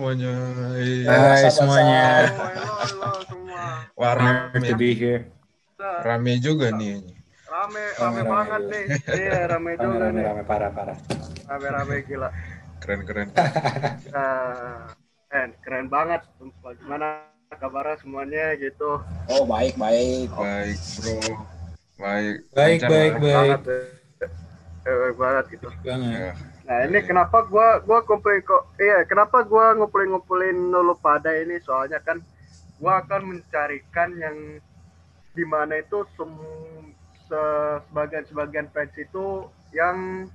semuanya. Hai Iya. semuanya. Halo, halo semua. Wah, Honored to rame, be here. rame juga nih. Rame, Rame, rame rame banget juga. nih. Iya, rame Rame juga rame nih. rame parah parah. Rame, rame gila. Keren-keren. Nah, keren, keren banget. Sumpah. Gimana kabarnya semuanya gitu? Oh baik baik. Baik, bro. Baik. Baik, Lancar baik, lah. baik. Banget. ya. Eh, baik banget gitu. Banget. Ya. Nah ini kenapa gua gua kumpulin kok iya kenapa gua ngumpulin-ngumpulin dulu pada ini soalnya kan gua akan mencarikan yang di mana itu sem sebagian sebagian fans itu yang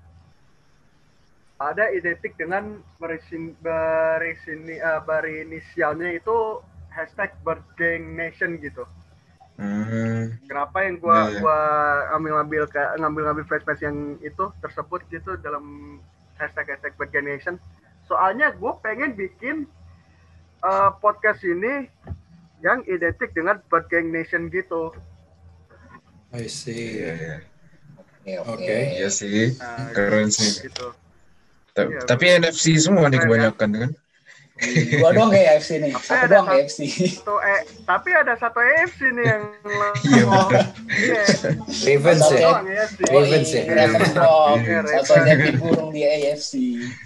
ada identik dengan berisin berisini eh, berinisialnya itu hashtag Birthgang Nation gitu. Hmm. Kenapa yang gua Iya, iya. gua ambil-ambil kayak ngambil-ngambil fans-fans yang itu tersebut gitu dalam hashtag hashtag Bad Gang Nation. Soalnya gue pengen bikin eh, podcast ini yang identik dengan Bad Gang Nation gitu. I see. Iya, iya. Oke. Oke. Iya sih. Nah, Keren sih. Gitu. Ta- Iya, Tapi NFC semua nih Keren, kebanyakan kan? Dua doang kayak AFC nih. Tapi Satu ada doang satu- AFC. Satu eh, tapi ada satu AFC nih yang Iya. Iya. Ravens Satu ya. AFC. Oh, Ravens ya? Ravens Flock. Iya, Ravens. Satu-satunya burung di AFC.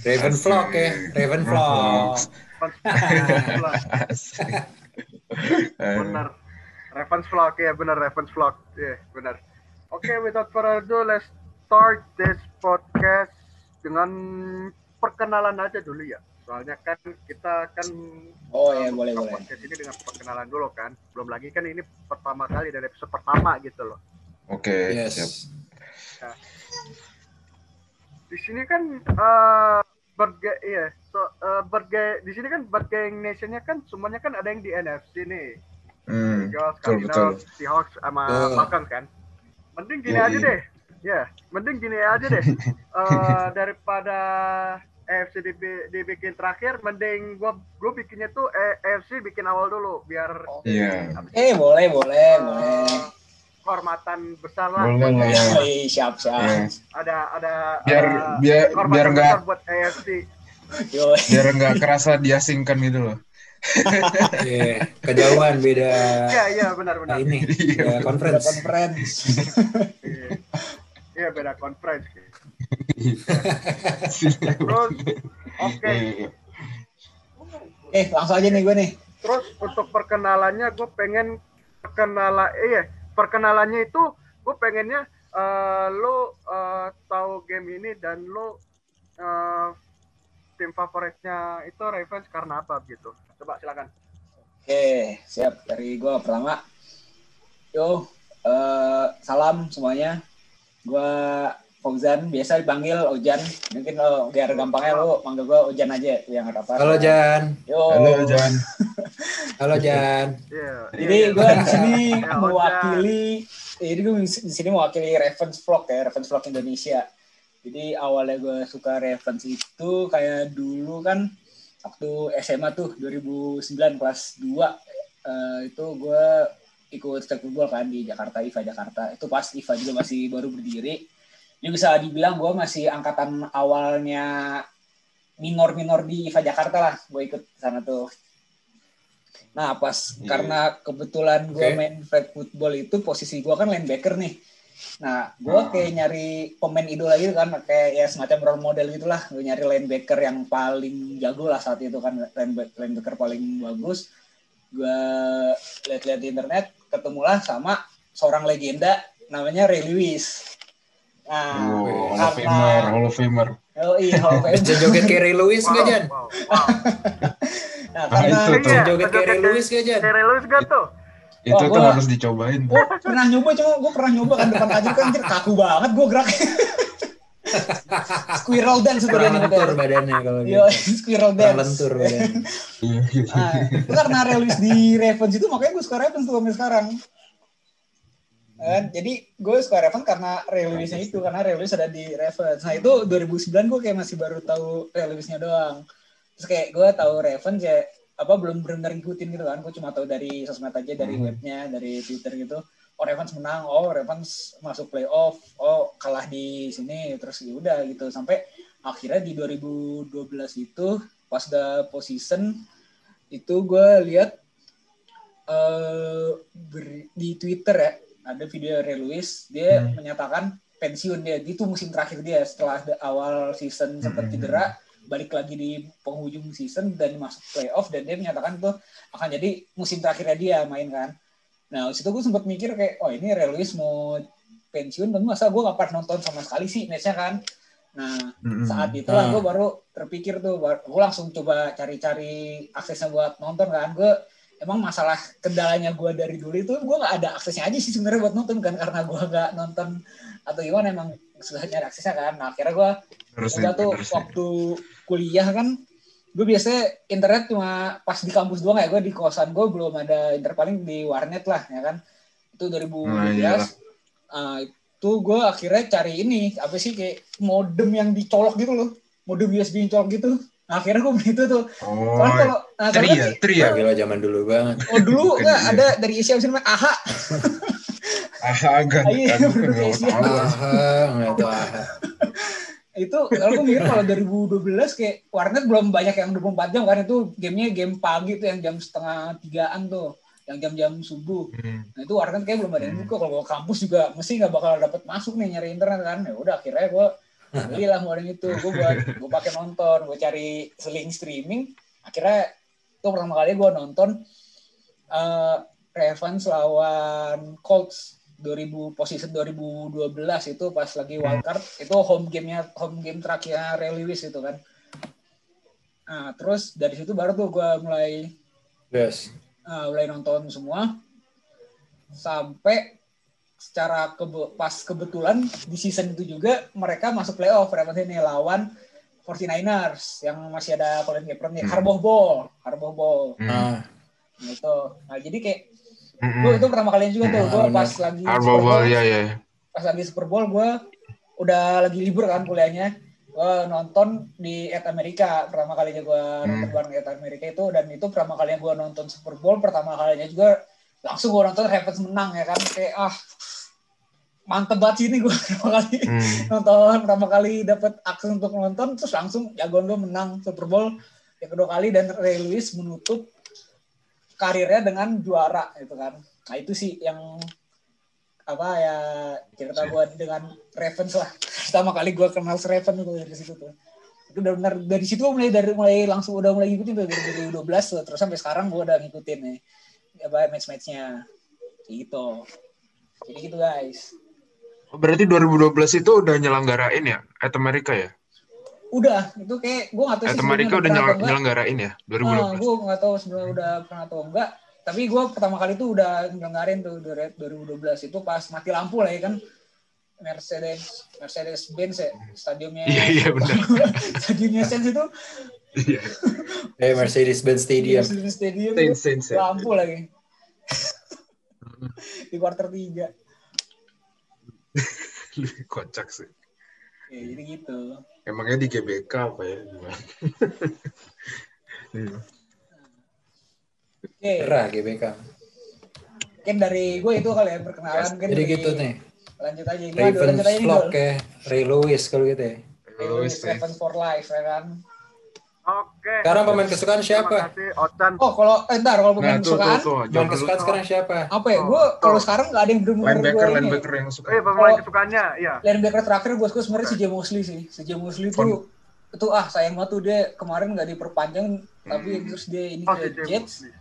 Raven Flock ya. Raven Flock. Benar Ravens Flock ya benar Ravens Flock ya benar oke without further ado let's start this podcast dengan perkenalan aja dulu ya soalnya kan kita kan Oh uh, ya boleh boleh. podcast ini dengan perkenalan dulu kan belum lagi kan ini pertama kali dari episode pertama gitu loh Oke, siap. Yes. di sini kan eh berge iya so eh, berge di sini kan bergeng nationnya kan semuanya kan ada yang di NFC nih Hmm, Eagles, betul, Cardinals, betul. Seahawks sama. Falcons kan. Mending gini aja deh. Ya, mending gini aja deh. Eh, daripada AFC dibi- dibikin terakhir, mending gua gua bikinnya tuh eh, AFC bikin awal dulu biar Iya. Eh boleh boleh eh, boleh. kehormatan besar lah. Boleh lah ya. Siap siap. Iya. Ada ada Biar ada biar biar nggak besar buat. Yo. biar nggak kerasa diasingkan gitu loh. Iya. Kejauhan beda. Iya, iya benar Nah, benar. ini. Iya. Beda conference. Iya. Iya, beda conference. Terus oke. Iya. Eh langsung aja nih gue nih. Terus untuk perkenalannya gue pengen perkenalan eh iya, perkenalannya itu gue pengennya eh, lo eh, tahu game ini dan lo eh, tim favoritnya itu Ravens karena apa gitu. Coba silakan. Oke siap dari gue pertama. Yo eh, salam semuanya. Gue Fauzan biasa dipanggil Ojan. Mungkin lo biar gampangnya lo manggil gue Ojan aja yang nggak apa. Halo Jan. Yo. Halo Jan. Halo Jan. Iya. Jadi iya, gue iya. di sini mewakili, jadi gue di sini mewakili Ravens Vlog ya, Ravens Vlog Indonesia. Jadi awalnya gue suka Ravens itu kayak dulu kan waktu SMA tuh 2009 kelas 2 eh, itu gue ikut state football kan di Jakarta IFA Jakarta. Itu pas IFA juga masih baru berdiri. Jadi bisa dibilang gue masih angkatan awalnya minor-minor di IFA Jakarta lah. Gue ikut sana tuh. Nah pas Iya. karena kebetulan gue Oke. main flag football itu posisi gue kan linebacker nih. Nah gue Ah. kayak nyari pemain idola gitu kan kayak ya semacam role model gitulah. Gue nyari linebacker yang paling jago lah saat itu kan linebacker paling bagus. Gue lihat-lihat di internet ketemulah sama seorang legenda namanya Ray Lewis. Nah, Oh, Hall of Famer, Hall of Famer. Oh iya, Hall of Famer. Bisa joget kayak Ray Lewis nggak Jan? Wow, wow. Nah, Ah, karena itu tuh. Iya, joget kayak Ray Lewis nggak Jan? Terry Lewis gak tuh? Itu Oh, tuh harus dicobain. gue pernah nyoba cuma gue pernah nyoba kan depan aja kan anjir kaku banget gue gerak squirrel dance sebenarnya lentur badannya kalau Yo, gitu. squirrel Kurang dance. lentur badannya. Nah, karena Relis di Ravens itu makanya gue suka Ravens tuh sampai sekarang. Kan? Jadi gue suka Ravens karena Relisnya itu karena Relis ada di Ravens. Nah itu 2009 gue kayak masih baru tahu Relisnya doang. Terus kayak gue tahu Ravens ya apa belum benar ngikutin gitu kan. Gue cuma tahu dari sosmed aja, dari Hmm. webnya, dari Twitter gitu. Oh Ravens menang, oh Ravens masuk playoff, oh kalah di sini, terus ya udah gitu sampai akhirnya di 2012 itu pas udah postseason itu gue lihat eh ber- di Twitter ya ada video Ray Lewis dia Hmm. menyatakan pensiun dia itu musim terakhir dia setelah the awal season sempat Hmm. cedera balik lagi di penghujung season dan masuk playoff dan dia menyatakan itu akan jadi musim terakhirnya dia main kan nah situ gue sempat mikir kayak oh ini Lewis mau pensiun dan masa gue gak pernah nonton sama sekali sih matchnya kan nah Mm-mm. saat itulah Ah. gue baru terpikir tuh gue langsung coba cari-cari aksesnya buat nonton kan gue emang masalah kendalanya gue dari dulu itu gue nggak ada aksesnya aja sih sebenarnya buat nonton kan karena gue nggak nonton atau gimana emang susah nyari aksesnya kan nah akhirnya gue coba tuh waktu kuliah kan gue biasanya internet cuma pas di kampus doang ya gue di kosan gue belum ada internet paling di warnet lah ya kan itu 2012 Nah, iyalah. Ah, itu gue akhirnya cari ini apa sih kayak modem yang dicolok gitu loh modem USB yang colok gitu nah, akhirnya gue beli itu tuh Oh, soalnya kalau nah, tri ya, tri ya. Gila zaman dulu banget. oh dulu nggak ada dari Asia bisa namanya AHA Ah, agak, Iya. Aha, nggak tahu. aha. Itu kalau gue mikir kalau 2012 kayak warnet belum banyak yang 24 jam kan itu gamenya game pagi tuh yang jam setengah tigaan tuh yang jam-jam subuh. Hmm. nah itu warnet kayak belum ada yang buka. Kalau kampus juga mesti nggak bakal dapet masuk nih nyari internet kan. Ya udah akhirnya gue belilah modem itu. Gue buat gue pakai nonton gue cari seling streaming. Akhirnya itu pertama kali gue nonton eh Ravens lawan Colts 2000 posisi 2012 itu pas lagi wildcard itu home gamenya home game terakhirnya Ray Lewis itu kan nah terus dari situ baru tuh gue mulai Yes. eh, mulai nonton semua sampai secara kebe- pas kebetulan di season itu juga mereka masuk playoff Ravens ini lawan 49ers yang masih ada Colin Kaepernick Hmm. Harbaugh Bowl Harbaugh Bowl Hmm. Ah, nah, itu nah jadi kayak Mm-mm. gue itu pertama kalinya juga tuh gue benar. pas lagi Super Bowl, Bowl, ya ya. pas lagi Super Bowl gue udah lagi libur kan kuliahnya gue nonton di At America pertama kalinya gue nonton Hmm. bareng At America itu dan itu pertama kalinya gue nonton Super Bowl pertama kalinya juga langsung gue nonton Ravens menang ya kan kayak ah mantep banget sih ini gue pertama kali Hmm. nonton pertama kali dapat akses untuk nonton terus langsung jagoan gue menang Super Bowl yang kedua kali dan Ray Lewis menutup karirnya dengan juara gitu kan nah itu sih yang apa ya cerita gue dengan Ravens lah pertama kali gue kenal Ravens itu dari situ tuh itu udah benar dari situ mulai dari mulai langsung udah mulai ngikutin tuh dari 2012 tuh. terus sampai sekarang gue udah ngikutin nih apa match-matchnya gitu jadi gitu guys Berarti 2012 itu udah nyelenggarain ya? At America ya? Udah itu kayak gue gak tahu At sih sebelumnya udah nyel- nyelenggarain ya? Ah, 2012. gue nggak tahu sebenarnya udah pernah atau enggak. Tapi gue pertama kali tuh udah ngelenggarin tuh dari 2012 itu pas mati lampu lah ya kan. Mercedes Mercedes Benz ya stadiumnya. Iya, iya, benar. stadiumnya Saints itu Iya. eh Mercedes-Benz Stadium. Mercedes Stadium itu ya. lampu lagi. Di quarter 3. Kocak sih. Ya, jadi gitu. Emangnya di GBK apa ya? Gimana? Hmm. Oke, Gerah GBK. mungkin dari gue itu kali ya perkenalan mungkin Jadi dari- gitu nih. Lanjut aja. Gimana, Dul? Ravens lanjut aja nih, vlog Dul. ya. Ray Lewis kalau gitu ya. Lewis ya. Ravens for life ya kan. Oke. Sekarang pemain kesukaan siapa? kasih Ocan. Oh, kalau eh, ntar kalau pemain Nah, tuh, tuh, kesukaan tuh. Pemain kesukaan sekarang siapa? apa ya? Oh, Gue kalau oh. sekarang nggak ada yang Linebacker, gue ini. linebacker yang suka. Eh, pemain kesukaannya, iya. Linebacker terakhir gue suka sebenarnya si Jay Mosley sih. Si Jay Mosley tuh itu ah sayang banget tuh dia kemarin nggak diperpanjang tapi terus dia ini Oh, ke Jets. Mosley.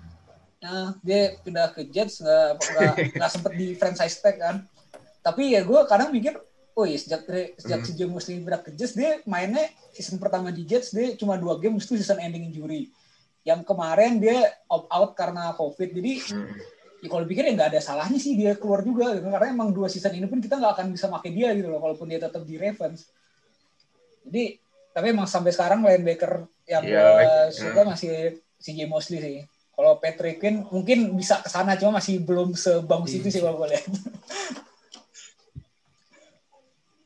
Nah, dia pindah ke Jets nggak nggak nggak sempet di franchise tag kan. Tapi ya gue kadang mikir, oh iya sejak sejak si Jay Mosley pindah ke Jets dia mainnya season pertama di Jets dia cuma dua game itu season ending injury. Yang kemarin dia opt out karena COVID. Jadi Hmm. ya kalau pikir ya nggak ada salahnya sih dia keluar juga gitu. karena emang dua season ini pun kita nggak akan bisa pakai dia gitu loh walaupun dia tetap di Ravens jadi tapi emang sampai sekarang linebacker yang Iya, gue like- suka masih si J Mosley sih kalau Patrick Quinn mungkin bisa ke sana cuma masih belum sebagus itu sih kalau gue lihat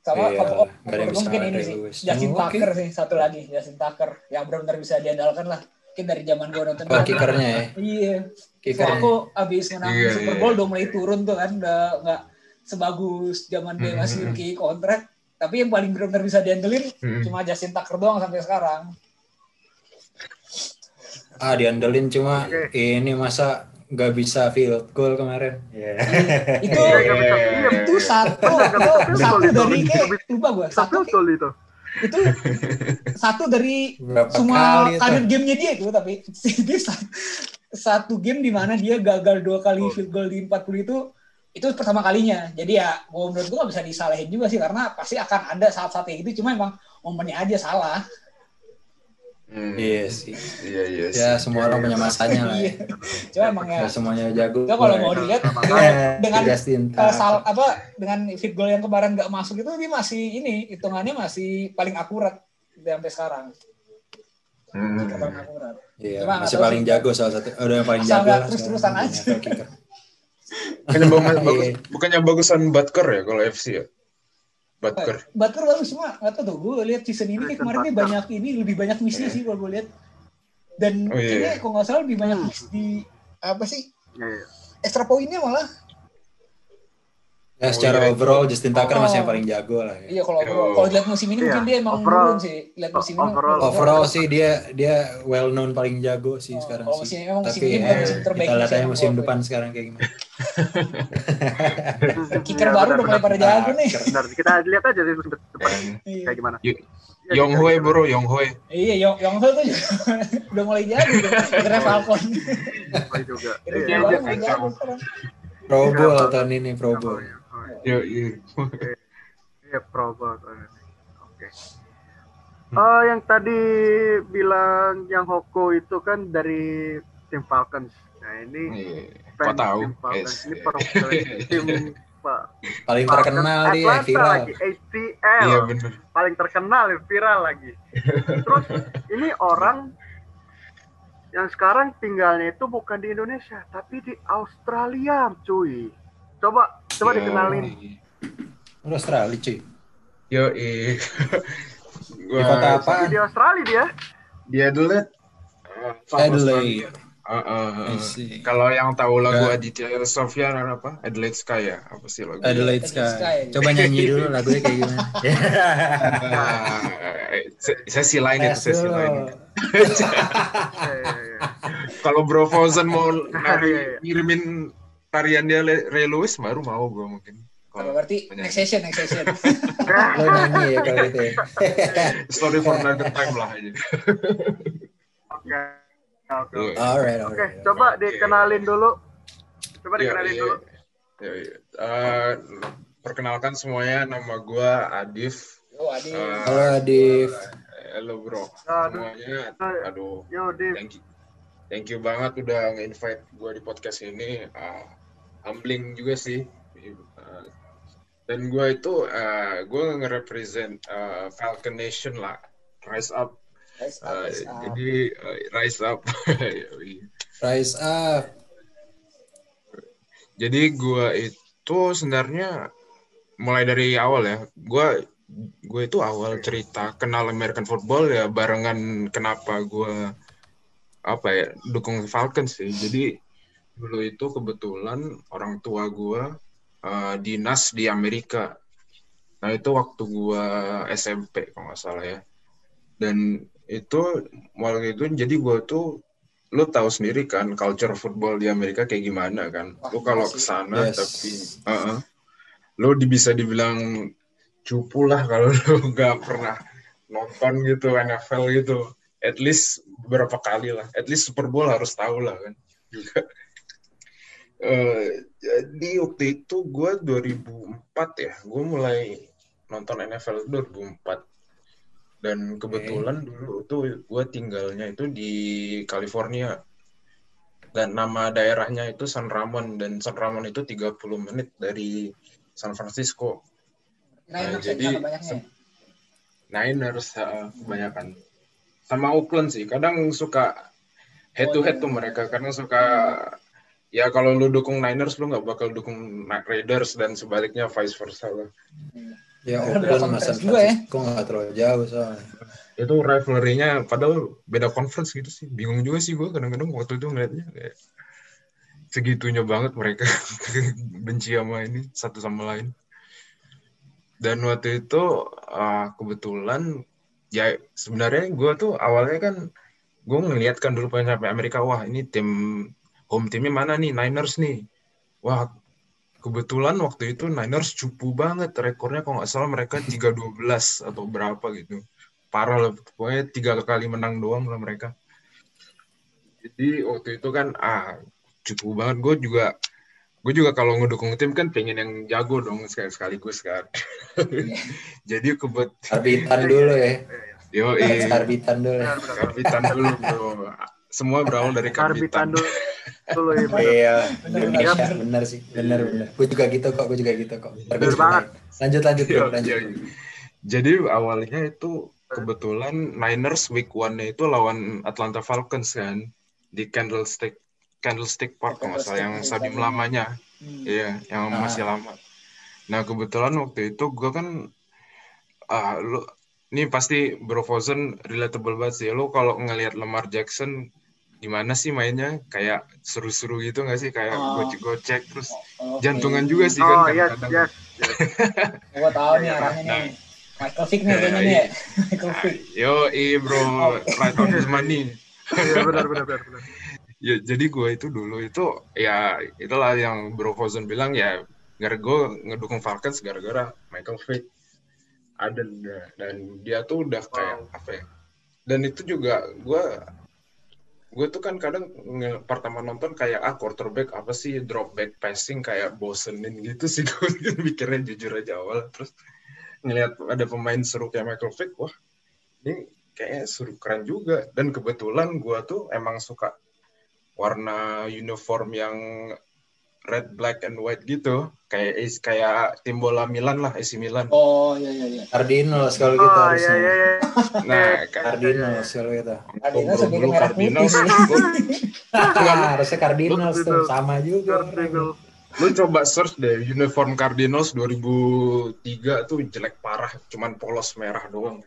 sama Iya, kalau mungkin ini sih Lewis. Justin Oh. Tucker sih satu lagi Justin Tucker yang benar-benar bisa diandalkan lah mungkin dari zaman gue nonton Oh, kickernya ya. iya Kicker. So, aku abis menang Iya, Super iya. Bowl udah mulai turun tuh kan udah nggak sebagus zaman dia masih Hmm. rookie kontrak tapi yang paling benar-benar bisa diandelin Hmm. cuma Justin Tucker doang sampai sekarang Ah diandelin cuma Oke. ini masa nggak bisa field goal kemarin. Itu Iya, nggak bisa. Iya, itu satu itu satu goal itu. dari kayak lupa gue satu betul itu. itu satu dari Berapa semua itu? karir gamenya dia itu tapi dia sa- satu game di mana dia gagal dua kali field goal di 40 itu itu pertama kalinya jadi ya gua menurut gua gak bisa disalahin juga sih karena pasti akan ada saat-saat kayak gitu cuma emang momennya aja salah Hmm. Iya sih. Iya iya sih. Ya semua orang punya masanya lah. Iya. Ya. cuma emang ya Nggak semuanya jago. ya kalau mau ya. dilihat dengan, dengan Justin eh, sal, apa dengan field goal yang kemarin gak masuk itu dia masih ini hitungannya masih paling akurat sampai sekarang Hmm. paling akurat Iya, Cuma nggak masih paling sih. jago salah satu. Oh, udah yang paling Asal jago nggak lah. terus-terusan aja. Bukannya, bagus, Iya. bagus- bukannya bagusan Butker ya kalau FC ya? Butker. Butker bagus cuma nggak tahu tuh gue lihat season ini kayak kemarin dia banyak ini lebih banyak missnya sih kalau gue lihat dan Oh, iya. kayaknya kalau nggak salah lebih banyak miss di apa sih Iya, iya. extra poinnya malah Ya Oh, secara iya. overall Justin Tucker Oh. masih yang paling jago lah. Ya. iya kalau Oh. kalau lihat musim ini Iya, mungkin dia emang overall- menurun sih lihat musim ini overall- Overall sih dia dia well known paling jago sih Oh, sekarang musim- sih. emang musim Tapi ini ya, musim terbaik kita lihat musim aja musim depan sekarang kayak gimana. kicker Iya, baru benar, udah mulai pada jago nih Benar, kita lihat aja di musim depan kayak gimana. Y- Yong Hoi bro, Yong Hoi. iya Yong Yong Ho tuh udah mulai jago kira Falcon Hoi juga. Iya, iya, baru mulai jago sekarang Pro Bowl Pak. tahun ini Pro Bowl. Yo, iya. Iya, Pro. Oke. Eh, yang tadi bilang yang Hoko itu kan dari tim Falcons. Nah, ini Iya. fans Kok tahu? tim Falcons. Yes. Ini perwakilan tim Pak. Paling Falcons terkenal dia Atlanta viral. lagi ATL. Iya bener. paling terkenal viral lagi. Terus ini orang yang sekarang tinggalnya itu bukan di Indonesia tapi di Australia, cuy. Coba coba Yo, dikenalin. Lu Australia cuy. Yo, iya. Di kota apa? Di Australia dia. Dia dulu Adelaide. Uh, I see. Kalau yang tahu lagu Nggak. Aditya Sofyan apa? Adelaide Sky ya? Apa sih lagu? Adelaide Adelaide Sky. Sky. Coba nyanyi dulu lagunya kayak gimana. Ah, se- sesi lain itu sesi lain. Eh, iya, iya. Kalau Bro Frozen mau Iya, iya. nari- ngirimin tarian dia Le- Ray Lewis baru mau gue mungkin. Kalau berarti next session next session Lo nyanyi ya kalau itu ya. story for another time lah aja. Oke. Oke. Alright, Oke, coba dikenalin dulu. Coba Iya, dikenalin iya. dulu. Eh, perkenalkan semuanya, nama gue Adif. oh Adi Eh, Halo Adif. Halo bro, Aduh. semuanya. Aduh, Yo, Div. thank you, thank you banget udah nge-invite gue di podcast ini. Ah, humbling juga sih. Dan gue itu, uh, gue nge-represent ah, Falcon Nation lah, Rise Up. Rise up, rise up. jadi Rise Up. Yoi. Rise up. Jadi gue itu sebenarnya mulai dari awal ya, gue gue itu awal cerita kenal American football ya barengan kenapa gue apa ya dukung Falcons sih. Jadi dulu itu kebetulan orang tua gue eh, dinas di Amerika. Nah itu waktu gue SMP kalau nggak salah ya. Dan itu waktu itu jadi gue tuh lu tahu sendiri kan culture football di Amerika kayak gimana kan. Lu kalau ke sana Yes. tapi uh-uh, lu di- bisa dibilang cupu lah kalau lu nggak pernah nonton gitu NFL gitu. At least beberapa kali lah. At least Super Bowl harus tahu lah kan. Juga. Eh, jadi waktu itu gue 2004 ya, gue mulai nonton NFL itu 2004 dan kebetulan dulu tuh gue tinggalnya itu di California. Dan nama daerahnya itu San Ramon dan San Ramon itu 30 menit dari San Francisco. Niners jadi, jadi se- Niners uh, kebanyakan. Sama Oakland sih kadang suka head to head tuh mereka karena suka ya kalau lu dukung Niners lu nggak bakal dukung Raiders dan sebaliknya vice versa lah. Ya Oakland sama San ya. Francisco nggak terlalu jauh soalnya. itu rivalry-nya padahal beda conference gitu sih bingung juga sih gue kadang-kadang waktu itu ngeliatnya kayak segitunya banget mereka benci sama ini satu sama lain dan waktu itu uh, kebetulan ya sebenarnya gue tuh awalnya kan gue ngeliat kan dulu pengen sampai Amerika wah ini tim home timnya mana nih? Niners nih. Wah kebetulan waktu itu Niners cupu banget. Rekornya kalau nggak salah mereka 3-12 atau berapa gitu. Parah lah. Pokoknya tiga kali menang doang lah mereka. Jadi waktu itu kan ah cukup banget. Gue juga gue juga kalau ngedukung tim kan pengen yang jago dong sekali sekaligus kan. Jadi kebet Karbitan dulu ya. yo eh Karbitan dulu. karbitan dulu bro semua berawal dari Karbitan dulu dulu ya benar. Iya, Indonesia bener. bener sih, bener bener. Gue juga gitu kok, gue juga gitu kok. Bener banget. Lanjut lanjut Iya, bro, lanjut. iya, iya. Jadi awalnya itu kebetulan Niners week one-nya itu lawan Atlanta Falcons kan di Candlestick Candlestick Park kalau nggak salah yang stadium Stadium. lamanya. Hmm. Iya, yang Ah. masih lama. Nah, kebetulan waktu itu gue kan ah lu ini pasti Bro Fozen relatable banget sih. Lu kalau ngelihat Lamar Jackson gimana sih mainnya? Kayak seru-seru gitu nggak sih? Kayak Oh. gocek-gocek terus Oke. jantungan juga sih oh kan yes kadang-kadang. yes yes Gua tahu nih arahnya nih. Michael Vick nih kayaknya nih. ya. Michael Vick. Yo, eh bro, right on his money. Iya, benar benar benar benar Ya, jadi gue itu dulu itu ya itulah yang Bro Fozen bilang ya gara gue ngedukung Falcons gara-gara Michael Vick ada dan dia tuh udah kayak apa ya dan itu juga gue gue tuh kan kadang pertama nonton kayak ah quarterback apa sih? Drop back passing kayak bosenin gitu sih. Gue mikirnya jujur aja awal terus ngelihat ada pemain seru kayak Michael Vick wah ini kayaknya seru keren juga. Dan kebetulan gue tuh emang suka warna uniform yang red black and white gitu kayak is- kayak tim bola Milan lah AC Milan Oh iya iya iya. Cardinals kalau gitu oh iya harusnya. iya iya nah kayak Cardinals kalau gitu. Cardinals lebih ke merah Cardinals putih. gua- harusnya Cardinals tuh sama juga. Cardinal lu coba search deh uniform Cardinals 2003 tuh jelek parah cuman polos merah doang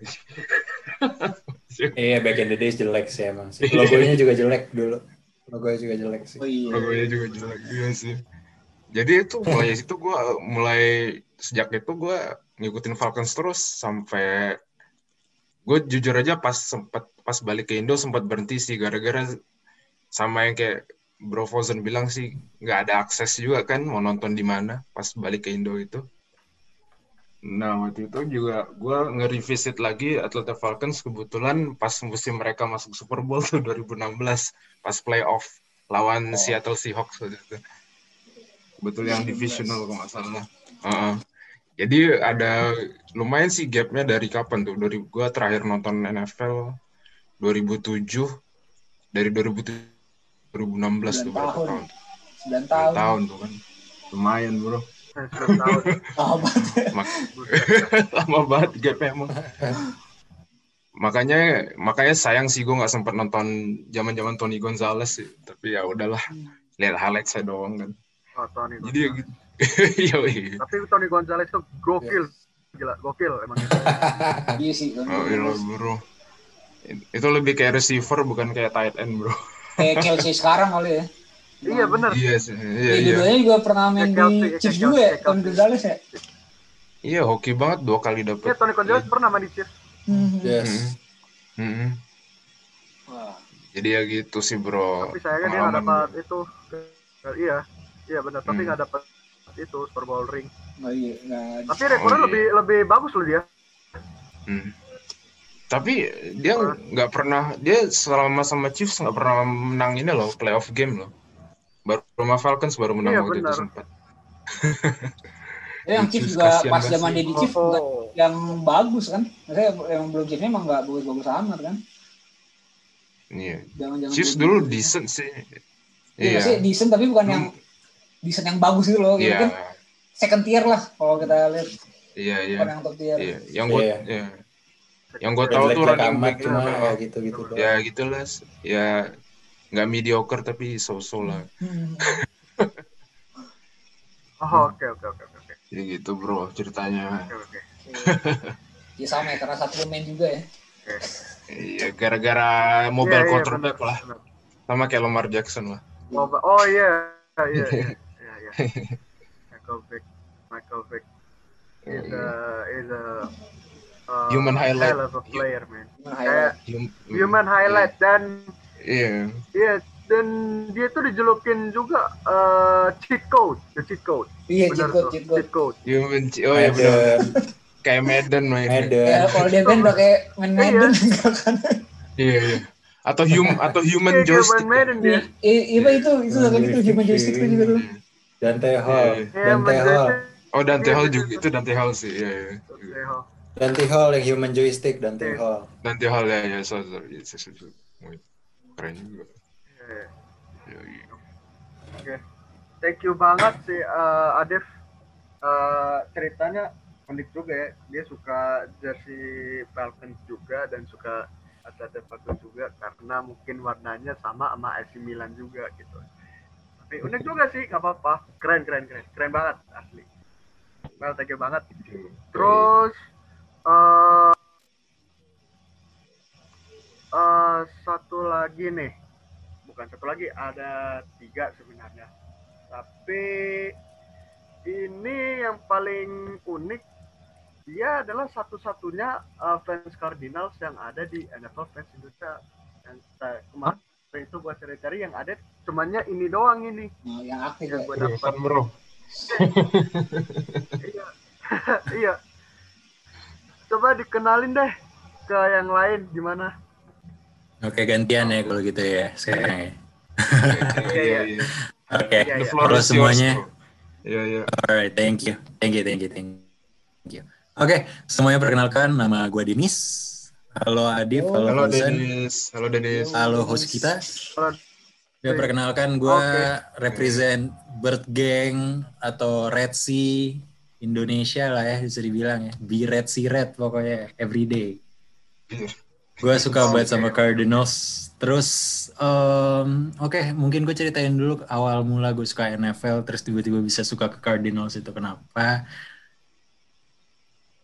Iya, back in the days jelek sih emang sih. Logonya juga jelek dulu. Logonya juga jelek sih. Oh iya. logonya juga jelek juga sih jadi itu mulai situ gue mulai sejak itu gue ngikutin Falcons terus sampai gue jujur aja pas sempat pas balik ke Indo sempat berhenti sih gara-gara sama yang kayak Bro Fozen bilang sih nggak ada akses juga kan mau nonton di mana pas balik ke Indo itu nah waktu itu juga gue nge-revisit lagi Atlanta Falcons kebetulan pas musim mereka masuk Super Bowl tuh 2016 pas playoff lawan Oh. Seattle Seahawks waktu itu betul yang 2016. divisional kalau nggak salah Heeh. jadi ada lumayan sih gapnya dari kapan tuh dari gue terakhir nonton NFL 2007 dari 2000 2016 tuh berapa tahun. tahun? 9 tahun. tahun. tahun tuh kan lumayan bro Tahun Oh, banget. Lama banget gapnya emang. Makanya makanya sayang sih gue nggak sempat nonton zaman zaman Tony Gonzalez sih. Tapi ya udahlah. Lihat highlight saya doang kan. Oh, Tony jadi ya gitu. Tapi Tony Gonzalez tuh gokil. Gila gokil emang. Iya sih. Oh, iya, bro. Itu lebih kayak receiver bukan kayak tight end, bro. Kayak Kelsey sekarang kali ya. Iya bener Iya sih, iya Iya, iya. dua-duanya juga pernah main di Chiefs juga ya, Tony. Gonzalez ya. Iya, hoki banget dua kali dapet. iya Tony Gonzalez pernah main di Chiefs Hmm. Yes. Mm-mm. Wah. Jadi ya gitu sih, bro. tapi sayangnya dia nggak dapat itu iya iya benar tapi nggak dapat itu Super Bowl ring Oh iya, nggak- tapi rekornya Oh, iya. lebih lebih bagus loh dia Hmm. Tapi dia nggak pernah, dia selama sama Chiefs nggak pernah menang ini loh, playoff game loh. Sama Falcons baru menang Iya, waktu itu sempat. Ya, yang Chiefs Chiefs juga pas zaman dia di Chiefs Oh. yang bagus kan. Maksudnya emang belum Chiefs emang nggak bagus-bagus amat kan. Iya. Chiefs dia dulu gitu. decent sih. Iya, Iya. decent tapi bukan yang decent yang bagus gitu loh. Iya. Kan second tier lah kalau kita lihat Iya, iya. bukan yang top tier. Iya, yang gue Iya. ya. Yang gue tahu tuh running back cuma itu ya gitu-gitu doang. ya gitu lah. Ya nggak mediocre tapi so-so lah. Hmm. oh oke oke oke oke oke Jadi gitu bro ceritanya. oke oke Ya sama ya karena satu pemain juga ya. Iya gara-gara mobile Iya, iya, quarterback benar, lah. Sama kayak Lamar Jackson lah. oh, ba- oh iya iya iya iya iya Michael Vick Michael Vick is a is a uh, Human highlight. hell of a player, man. Kayak highlight? Hum- human highlight dan Iya. iya dan dia tuh dijulukin juga uh, cheat code, the cheat code. Iya, cheat code, cheat code. cheat code. Human, oh ya benar. Kayak Madden mainnya. Madden. Ya, kalau dia kan kayak main Iya. Madden enggak kan. Iya, iya. Atau hum atau human Iya, kayak joystick. main Madden dia. Iya, iya itu itu kan itu human joystick tuh juga tuh. Dante Hall, Iya, Iya, Dante main Hall. Oh Dante Iya, Hall juga itu Dante Hall sih. Iya, iya. Dante Hall. Dante Hall yang human joystick, Dante Iya. Hall. Dante Hall ya, ya, sorry, sorry. Keren juga. Iya. Iya, iya. Oke. Thank you banget sih uh, Adif. Uh, ceritanya unik juga ya. Dia suka jersey Falcons juga dan suka Atlanta Falcons juga karena mungkin warnanya sama sama AC Milan juga gitu. Tapi unik juga sih, nggak apa-apa. Keren, keren, keren. Keren banget asli. Well, thank you banget. Terus uh, uh, satu lagi nih, bukan satu lagi, ada tiga sebenarnya. Tapi ini yang paling unik, dia adalah satu-satunya uh, fans Cardinals yang ada di NFL Fans Indonesia. Yang uh, kemarin itu gua cari-cari yang ada cumannya ini doang ini Nah, yang aktif yang ya. gua Bro, dapat. bro. iya. iya. Coba dikenalin deh ke yang lain gimana? Oke gantian ya kalau gitu ya sekarang ya. Iya, iya, iya. Oke, Halo yours, semuanya. Iya, iya. alright, thank you, thank you, thank you, thank you. Oke, semuanya perkenalkan nama gue Denis. Halo Adif, halo, Halo Fauzan. Denis. Halo Denis. halo host kita. Halo. Ya perkenalkan gue Oke. represent Bird Gang atau Red Sea Indonesia lah ya bisa dibilang ya. Be Red Sea Red pokoknya everyday. Gue suka banget sama Cardinals. Terus, em, oke mungkin gue ceritain dulu awal mula gue suka NFL, terus tiba-tiba bisa suka ke Cardinals itu kenapa?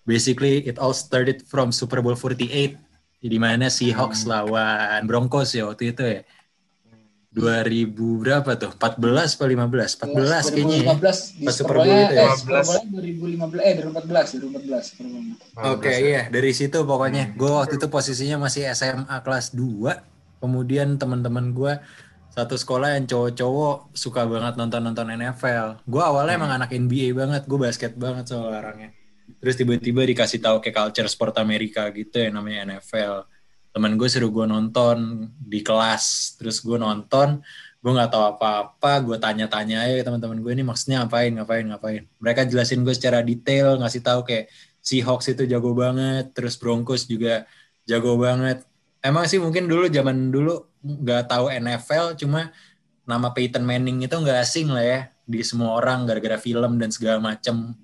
Basically, it all started from Super Bowl 48, di mana Seahawks lawan Broncos ya waktu itu ya. 2000 berapa tuh? 14 apa 15? 14 kayaknya ya. 2015 di Pas Super Bowl itu ya. eh, Super Bowl 2015 eh 2014 2014 Super Bowl. Oke iya dari situ pokoknya gue waktu itu posisinya masih SMA kelas 2 kemudian teman-teman gue satu sekolah yang cowok-cowok suka banget nonton-nonton NFL gue awalnya emang anak NBA banget gue basket banget soal orangnya terus tiba-tiba dikasih tahu kayak culture sport Amerika gitu ya namanya NFL teman gue suruh gue nonton di kelas terus gue nonton gue nggak tahu apa-apa gue tanya-tanya ke teman-teman gue ini maksudnya ngapain ngapain ngapain mereka jelasin gue secara detail ngasih tahu kayak Seahawks itu jago banget, terus Broncos juga jago banget. Emang sih mungkin dulu zaman dulu nggak tahu NFL, cuma nama Peyton Manning itu nggak asing lah ya di semua orang gara-gara film dan segala macem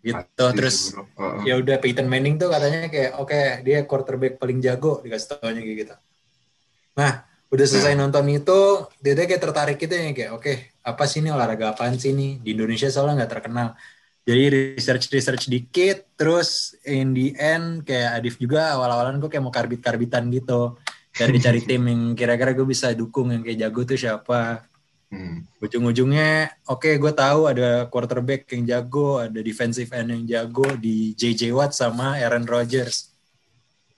gitu. Pasti Terus. Heeh. ya udah Peyton Manning tuh katanya kayak oke dia quarterback paling jago dikasih taunya kayak gitu. Nah udah selesai nonton itu dia tuh kayak tertarik gitu ya kayak oke apa sih ini olahraga apaan sih nih di Indonesia soalnya nggak terkenal. Jadi research research dikit terus in the end kayak Adif juga awal-awalan gue kayak mau karbit-karbitan gitu. Cari-cari tim yang kira-kira gue bisa dukung yang kayak jago tuh siapa Hmm. ujung-ujungnya oke gue tahu ada quarterback yang jago ada defensive end yang jago di JJ Watt sama Aaron Rodgers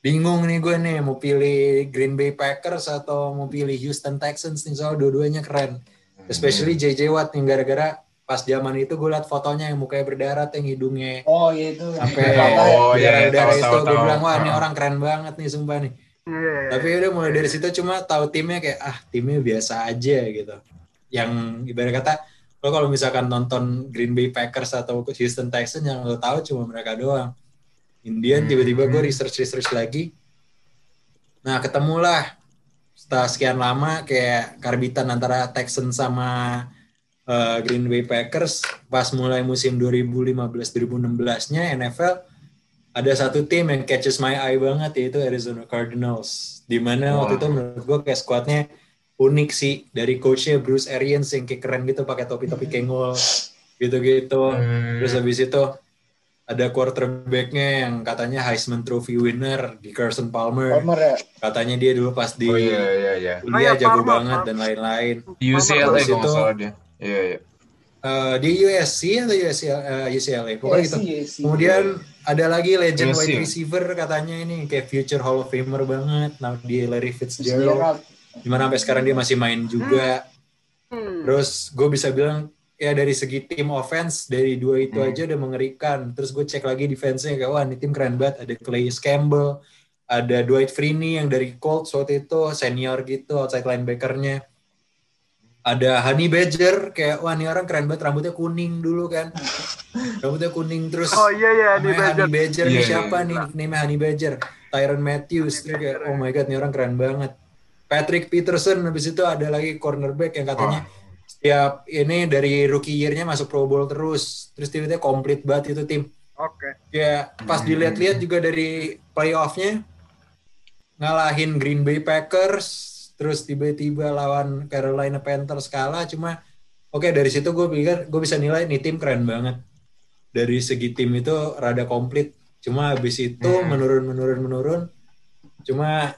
bingung nih gue nih mau pilih Green Bay Packers atau mau pilih Houston Texans nih soal dua-duanya keren especially JJ Watt yang gara-gara pas zaman itu gue liat fotonya yang mukanya berdarah yang hidungnya Oh iya itu. sampai Oh, iya, berdarah-darah tahu, itu tahu, gue bilang wah ini Ah. orang keren banget nih sumpah nih Iya, iya, iya. tapi udah mulai dari situ cuma tahu timnya kayak ah timnya biasa aja gitu. Yang ibarat kata lo kalau misalkan nonton Green Bay Packers atau Houston Texans yang lo tahu cuma mereka doang. Indian tiba-tiba gue research research lagi. Nah ketemulah setelah sekian lama kayak karbitan antara Texans sama uh, Green Bay Packers pas mulai musim 2015-2016-nya NFL ada satu tim yang catches my eye banget yaitu Arizona Cardinals. Di mana Wah. waktu itu menurut gue kayak squadnya unik sih dari coachnya Bruce Arians yang kayak keren gitu pakai topi-topi kengol gitu-gitu. Hmm. Terus habis itu ada quarterbacknya yang katanya Heisman Trophy winner di Carson Palmer. Palmer ya. Katanya dia dulu pas di Oh iya iya iya. kuliah Oh iya, jago Palmer, banget Palmer. dan lain-lain. Di UCLA kalau nggak itu- salah dia. Iya iya. Eh, di USC atau USC, eh, UCLA pokoknya gitu. Yes, yes, yes. Kemudian ada lagi legend Yes, wide receiver katanya ini kayak future Hall of Famer banget. Nah di Larry Fitzgerald. Fitzgerald. Di mana sampai sekarang dia masih main juga. Hmm. Terus gue bisa bilang ya dari segi tim offense dari dua itu Hmm. aja udah mengerikan. Terus gue cek lagi defense-nya kayak wah ini tim keren banget. Ada Clay Campbell, ada Dwight Freeney yang dari Colts waktu itu senior gitu outside linebacker-nya. Ada Honey Badger kayak wah ini orang keren banget rambutnya kuning dulu kan. Rambutnya kuning terus Oh iya iya namanya budget. Honey Badger nih Iya, siapa iya. nih nickname Honey Badger Tyron Matthews Terus kayak oh my god nih orang keren banget Patrick Peterson habis itu ada lagi cornerback yang katanya setiap ini dari rookie year-nya masuk Pro Bowl terus. Terus tiba-tiba komplit banget itu tim. Oke. ya pas dilihat-lihat juga dari playoff-nya ngalahin Green Bay Packers terus tiba-tiba lawan Carolina Panthers kalah. Cuma oke dari situ gue pikir gue bisa nilai nih tim keren banget. Dari segi tim itu rada komplit. Cuma habis itu Hmm. menurun menurun menurun. Cuma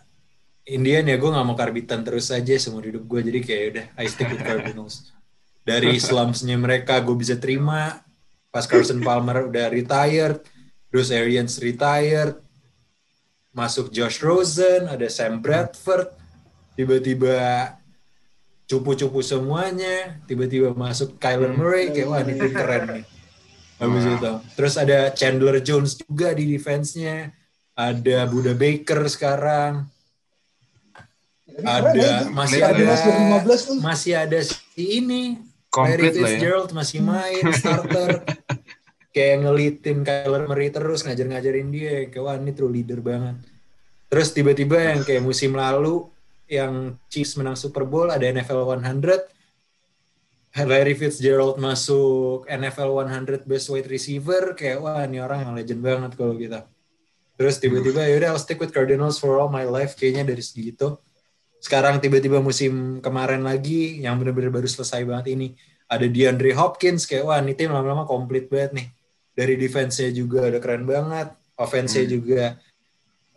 Indian ya gue nggak mau karbitan terus aja seumur hidup gue jadi kayak udah I stick with Cardinals dari slumpsnya mereka gue bisa terima. Pas Carson Palmer udah retired terus Arians retired masuk Josh Rosen ada Sam Bradford. Tiba-tiba cupu-cupu semuanya tiba-tiba masuk Kyler Murray kayak wah ini keren nih. Habis itu. Terus ada Chandler Jones juga di defense-nya. Ada Buda Baker sekarang ada ya. masih ada. 2015 tuh. masih ada si ini. Larry ya. Fitzgerald masih main starter. Kayak ngelitin Kyler Murray terus ngajar-ngajarin dia. Kayak wah ini true leader banget. Terus tiba-tiba yang kayak musim lalu yang Chiefs menang Super Bowl ada NFL 100 Larry Fitzgerald masuk NFL 100 best wide receiver. Kayak wah ini orang yang legend banget kalau kita. Terus tiba-tiba yaudah I'll stick with Cardinals for all my life. Kayaknya dari segitu sekarang tiba-tiba musim kemarin lagi yang benar-benar baru selesai banget ini. Ada DeAndre Hopkins kayak wah ini tim lama-lama komplit banget nih. Dari defense-nya juga udah keren banget offense-nya juga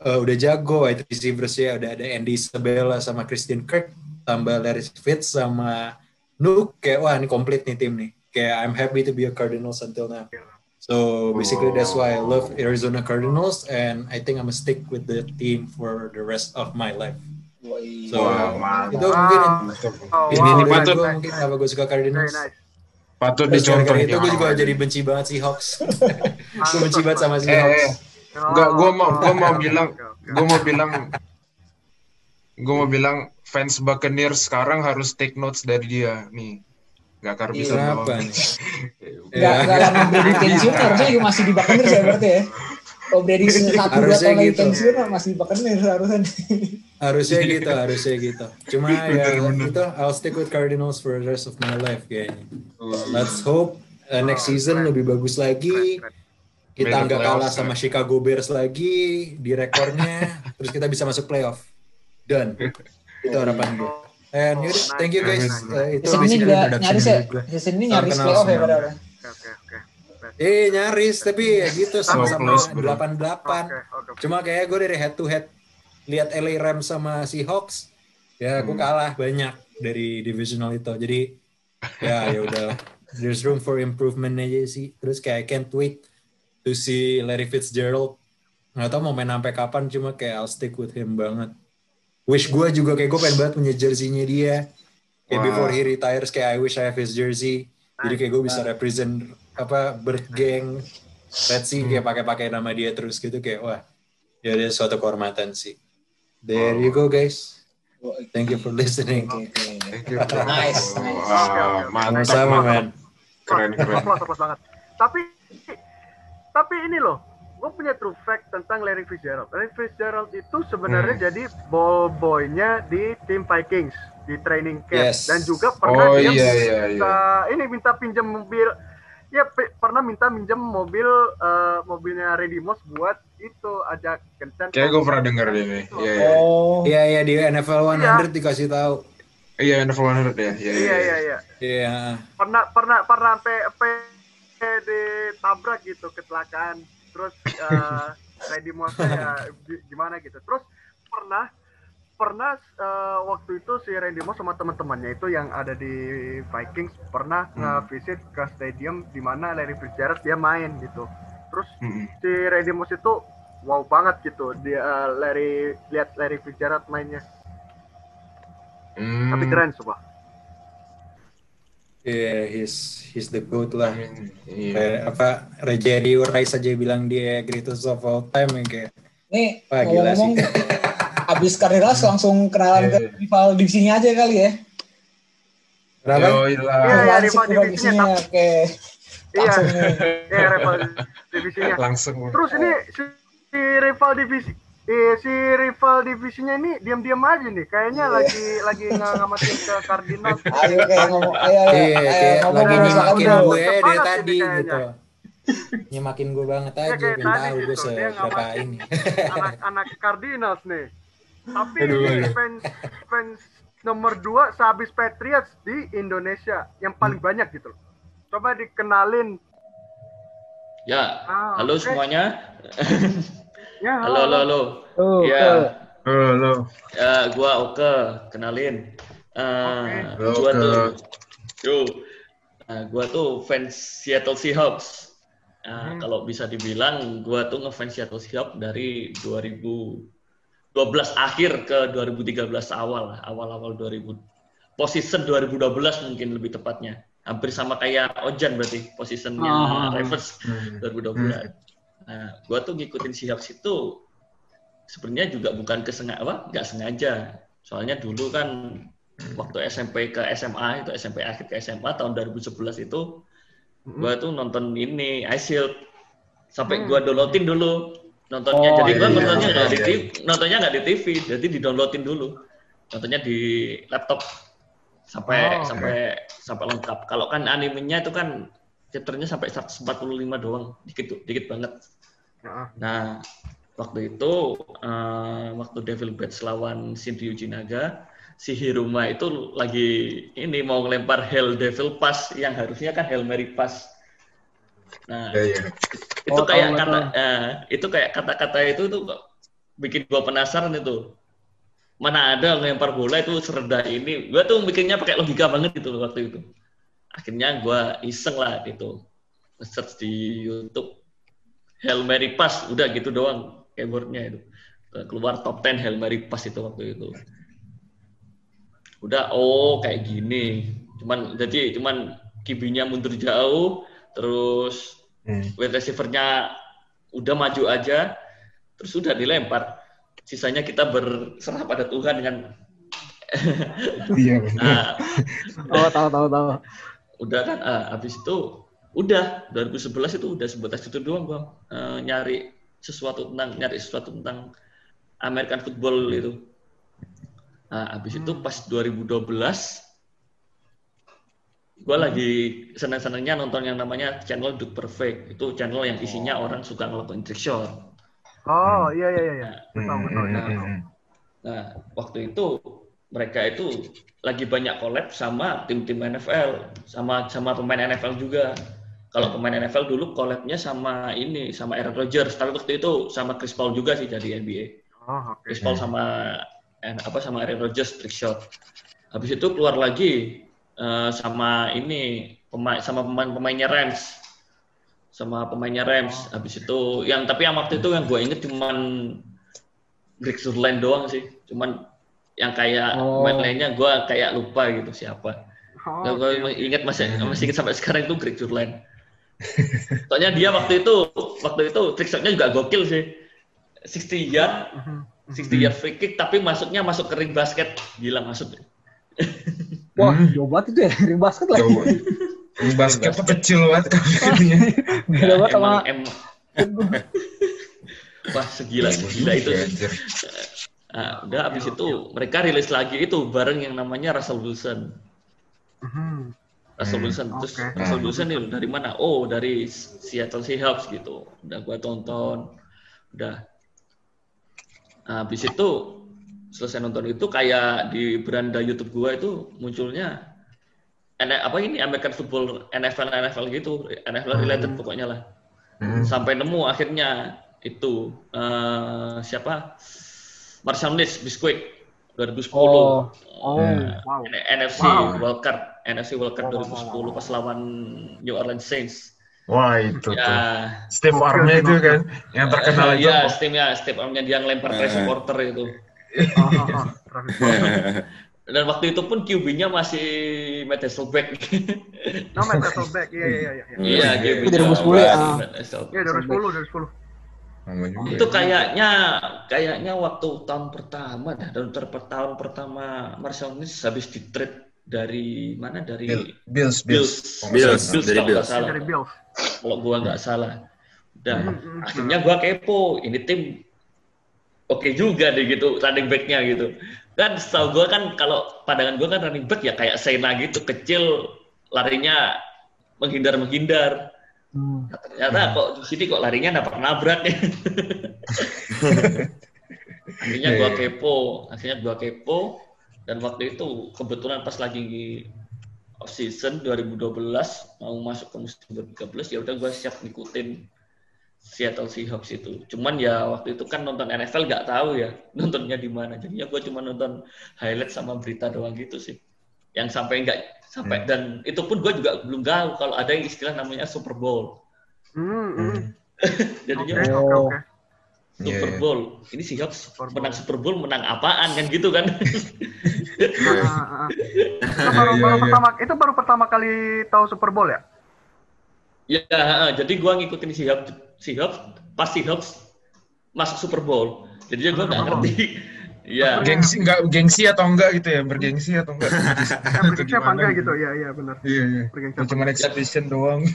eh, udah jago wide receivers-nya udah ada Andy Isabella sama Christian Kirk tambah Larry Fitz sama Nuke kayak wah ini komplit nih tim nih. Kayak I'm happy to be a Cardinals until now. So basically that's why I love Arizona Cardinals and I think I'm gonna stick with the team for the rest of my life. So, Wow, itu mungkin Oh, ini wow, ini nice, patut. Nice, mungkin kenapa gue suka Cardinals. nice. Patut dicontoh itu gue juga jadi benci banget Seahawks. Ah, gue benci banget sama Eh, Seahawks. eh, Enggak, gua mau- gua mau bilang- gue mau bilang gue mau bilang fans Buccaneers sekarang harus take notes dari dia. Nih nggak karbisan Kenapa? doang. Nih? Gak, Ya. gak harusnya juga masih di Buccaneers ya berarti ya. Oh Brady satu dua Harusnya tahun lagi gitu. pensiun masih Buccaneers harusnya. Harusnya gitu, harusnya gitu. Cuma ya Bener-bener. itu I'll stick with Cardinals for the rest of my life kayaknya. Uh, Let's hope uh, next season lebih bagus lagi. Kita nggak kalah sama. Chicago Bears lagi di rekornya, terus kita bisa masuk playoff. Done. Itu harapan gue. And yaudah, thank you guys. Uh, itu Season ini juga introduction nyaris ya. Season ini nyaris playoff ya. Eh nyaris tapi ya gitu sama-sama close, bro. delapan delapan. Cuma kayak gue dari head to head lihat LA Rams sama Seahawks ya gue Hmm. kalah banyak dari divisional itu. Jadi ya ya udah there's room for improvement aja sih. Terus kayak I can't wait to see Larry Fitzgerald. Nggak tahu mau main sampai kapan cuma kayak I'll stick with him banget. Wish gue juga kayak gue pengen banget punya jersey-nya dia. Kayak Wow. before he retires kayak I wish I have his jersey. Jadi kayak gue bisa represent apa bird gang Let's see kayak pakai-pakai nama dia terus gitu kayak wah ya ada suatu kehormatan sih. There you go guys. Thank you for listening. Oke, oke. thank you, bro. Nice, nice. Wah, Oke, oke, oke. mantap mantap. man. keren keren Applause, banget. Tapi tapi ini loh, gue punya true fact tentang Larry Fitzgerald. Larry Fitzgerald itu sebenarnya Hmm. jadi ball boy-nya di tim Vikings di training camp Yes. dan juga pernah oh dia iya iya iya minta- ini minta pinjam mobil ya pe- pernah minta minjem mobil eh, mobilnya Randy Moss buat itu ajak kencan. Kayak gue pernah denger ini iya iya. Oh. Iya iya di NFL 100 dikasih tahu. iya NFL 100 ya iya iya iya. iya Iya. pernah pernah pernah sampai sampai ditabrak gitu kecelakaan. Terus eh Randy Moss ya gi- gimana gitu. Terus pernah pernah eh, waktu itu si Randy Moss sama teman-temannya itu yang ada di Vikings pernah Hmm. nge-visit ke stadium di mana Larry Fitzgerald dia main gitu. Terus Mm-mm. si Randy Moss itu wow banget gitu dia eh, Larry lihat Larry Fitzgerald mainnya. Hmm. Tapi keren coba. Yeah, he's he's the goat lah. Iya. Kayak apa Rejeri Rice aja bilang dia greatest of all time ya kayak Nih, Wah, gila ngomong-ngomong, sih. abis Cardinals langsung kenalan ke Iya. rival divisinya aja kali ya. Kenapa? Iya, iya, Langsung rival divisinya. Oke. Iya, Langsung nih. ya rival divisinya. Langsung. Terus ini si, si rival divisi eh, si rival divisinya ini diam-diam aja nih. Kayaknya Iya. lagi lagi nggak ngamatin ke Cardinals. Ayo kayak ngomong, ayo, ayo, Iya, ayo, kayak ngomong lagi nyimakin gue dari tadi gitu. Nyimakin gue banget aja, kayak pengen tadi tahu gue gitu, dia seberapa ini. Anak-anak Cardinals nih. Tapi Aduh, ini aduh. fans fans nomor 2 sehabis Patriots di Indonesia yang paling Hmm. banyak gitu loh. Coba dikenalin. Ya, Ah, halo oke. semuanya. Ya, Halo, halo, halo. Tuh, Ya. Halo, halo. ya, gua Oke, kenalin. Eh, Oke. gua Oke. tuh, yo, Nah, gua tuh fans Seattle Seahawks. Nah, Hmm. kalau bisa dibilang, gua tuh ngefans Seattle Seahawks dari 2012 akhir ke 2013 awal, awal-awal 2000. Position 2012 mungkin lebih tepatnya. Hampir sama kayak Ojan berarti posisinya Ah. Ravens Hmm. 2012. Nah, gua tuh ngikutin Seahawks itu sebenarnya juga bukan kesengaja, apa? Nggak sengaja. Soalnya dulu kan waktu SMP ke SMA itu SMP akhir ke SMA tahun 2011 itu gua tuh nonton ini Ice Shield sampai gua downloadin dulu nontonnya. Oh, jadi gua iya, nontonnya nggak di iya. TV, nontonnya nggak di TV, jadi di downloadin dulu. Nontonnya di laptop sampai Oh, oke. sampai sampai lengkap. Kalau kan animenya itu kan chapternya sampai 145 doang, dikit dikit banget. Heeh. Nah, waktu itu eh, waktu Devil Bats lawan Shinryu Jinaga, si Hiruma itu lagi ini mau ngelempar Hell Devil Pass yang harusnya kan Hail Mary Pass. Nah, Ya, ya. itu Oh, kayak tahu, kata tahu. eh, itu kayak kata-kata itu tuh kok bikin gua penasaran itu. Mana ada ngelempar bola itu serendah ini. Gua tuh mikirnya pakai logika banget gitu loh waktu itu. Akhirnya gua iseng lah gitu. Search di YouTube Hail Mary Pass udah gitu doang keyboardnya itu. Keluar top 10 Hail Mary Pass itu waktu itu. Udah oh kayak gini. Cuman jadi cuman kibinya mundur jauh terus Hmm. wide receiver-nya udah maju aja, terus udah dilempar. Sisanya kita berserah pada Tuhan dengan Iya, nah, Oh, tahu, tahu, tahu. udah kan ah, habis itu udah 2011 itu udah sebatas itu doang bang Eh, nyari sesuatu tentang nyari sesuatu tentang American football itu. Nah, habis itu pas 2012 gue lagi senang-senangnya nonton yang namanya channel Dude Perfect itu channel yang isinya orang suka ngelakuin trick shot. Oh, iya iya iya. iya. Hmm, Betul betul. hmm, hmm, hmm. Nah, waktu itu mereka itu lagi banyak collab sama tim-tim NFL, sama sama pemain NFL juga. Kalau pemain NFL dulu collabnya sama ini, sama Aaron Rodgers. Tapi waktu itu sama Chris Paul juga sih jadi NBA. Oh, oke. Chris Paul sama eh, apa sama Aaron Rodgers trick shot. Habis itu keluar lagi eh, sama ini pemain sama pemain-pemainnya Rams. Sama pemainnya Rams. Habis itu yang tapi yang waktu itu yang gue inget cuman Greg Zurline doang sih. Cuman yang kayak Oh. pemain lainnya gue kayak lupa gitu siapa. Oh, gue inget masih masih inget sampai sekarang itu Greg Zurline. Soalnya dia waktu itu waktu itu trick shotnya juga gokil sih. 60 yard Mhm. 60 yard free kick tapi masuknya masuk ke ring basket. Gila masuk. Wah, Hmm. jauh banget itu ya, dari basket lah. Jauh. Ini basket tuh kecil banget kakinya. Beda banget sama Wah, segila gila itu. Nah, udah habis itu mereka rilis lagi itu bareng yang namanya Russell Wilson. Mhm. Russell Hmm, Wilson terus oke. Russell Wilson ini dari mana? Oh, dari Seattle Seahawks gitu. Udah gua tonton. Udah. Nah, habis itu selesai nonton itu kayak di beranda YouTube gua itu munculnya N- apa ini American football NFL NFL gitu, NFL related pokoknya lah. Hmm. Sampai nemu akhirnya itu eh, siapa? Marshall Lynch Bisquick. 2010. Oh. Oh. Nah, wow. NFC Wow. Wildcard, NFC Wildcard Wow, wow, 2010 pas lawan New Orleans Saints. Wah itu tuh. Ya, Steve Oke, Armnya itu kan yang terkenal itu. ya, Steve-nya, Steve Armnya dia ngelempar ke supporter itu. Ah, ah, ah. Travis Scott. Dan waktu itu pun QB-nya masih Matt Hasselbeck. No, Matt Hasselbeck. Iya, iya, iya. iya. Iya, QB-nya. Itu 2010 ya? Iya, dari 10, dari 10. Lama juga. Itu kayaknya kayaknya waktu tahun pertama dah, tahun tahun pertama Marcel Lynch habis di trade dari mana dari Bill- Bills, Bills. Bills. Bills, dari Bills. salah. Dari Bills. Kalau gua nggak salah. Dan Hmm, hmm, akhirnya gua kepo, ini tim oke juga deh gitu running back-nya gitu. Kan setahu gua kan kalau pandangan gua kan running back ya kayak Sena gitu, kecil, larinya menghindar-menghindar. Hmm. Nah, ternyata kok di sini kok larinya nabrak-nabrak ya. akhirnya gua kepo, akhirnya gua kepo dan waktu itu kebetulan pas lagi off season 2012 mau masuk ke musim 2013 ya udah gua siap ngikutin Seattle Seahawks itu. Cuman ya waktu itu kan nonton NFL nggak tahu ya nontonnya di mana. Jadinya gua cuma nonton highlight sama berita doang gitu sih. Yang sampai nggak sampai Hmm. dan itu pun gua juga belum tahu kalau ada yang istilah namanya Super Bowl. Hmm, hmm. Hmm. Jadinya Oke, Oh. oke, oke. Super Iya. Bowl. Ini Seahawks Super Bowl. menang Super Bowl menang apaan kan gitu kan? Ah, ah, ah. Itu baru, baru pertama, itu baru pertama kali tahu Super Bowl ya? Ya, heeh. jadi gua ngikutin Seahawks, Seahawks pas Seahawks masuk Super Bowl. Jadi gua nggak Super Bowl. ngerti. Iya. Gengsi enggak gengsi atau enggak gitu ya? Bergengsi atau enggak? Ya, bergengsi apa enggak gitu? Iya, iya, benar. Iya, iya. Bergengsi Itu cuma exhibition doang.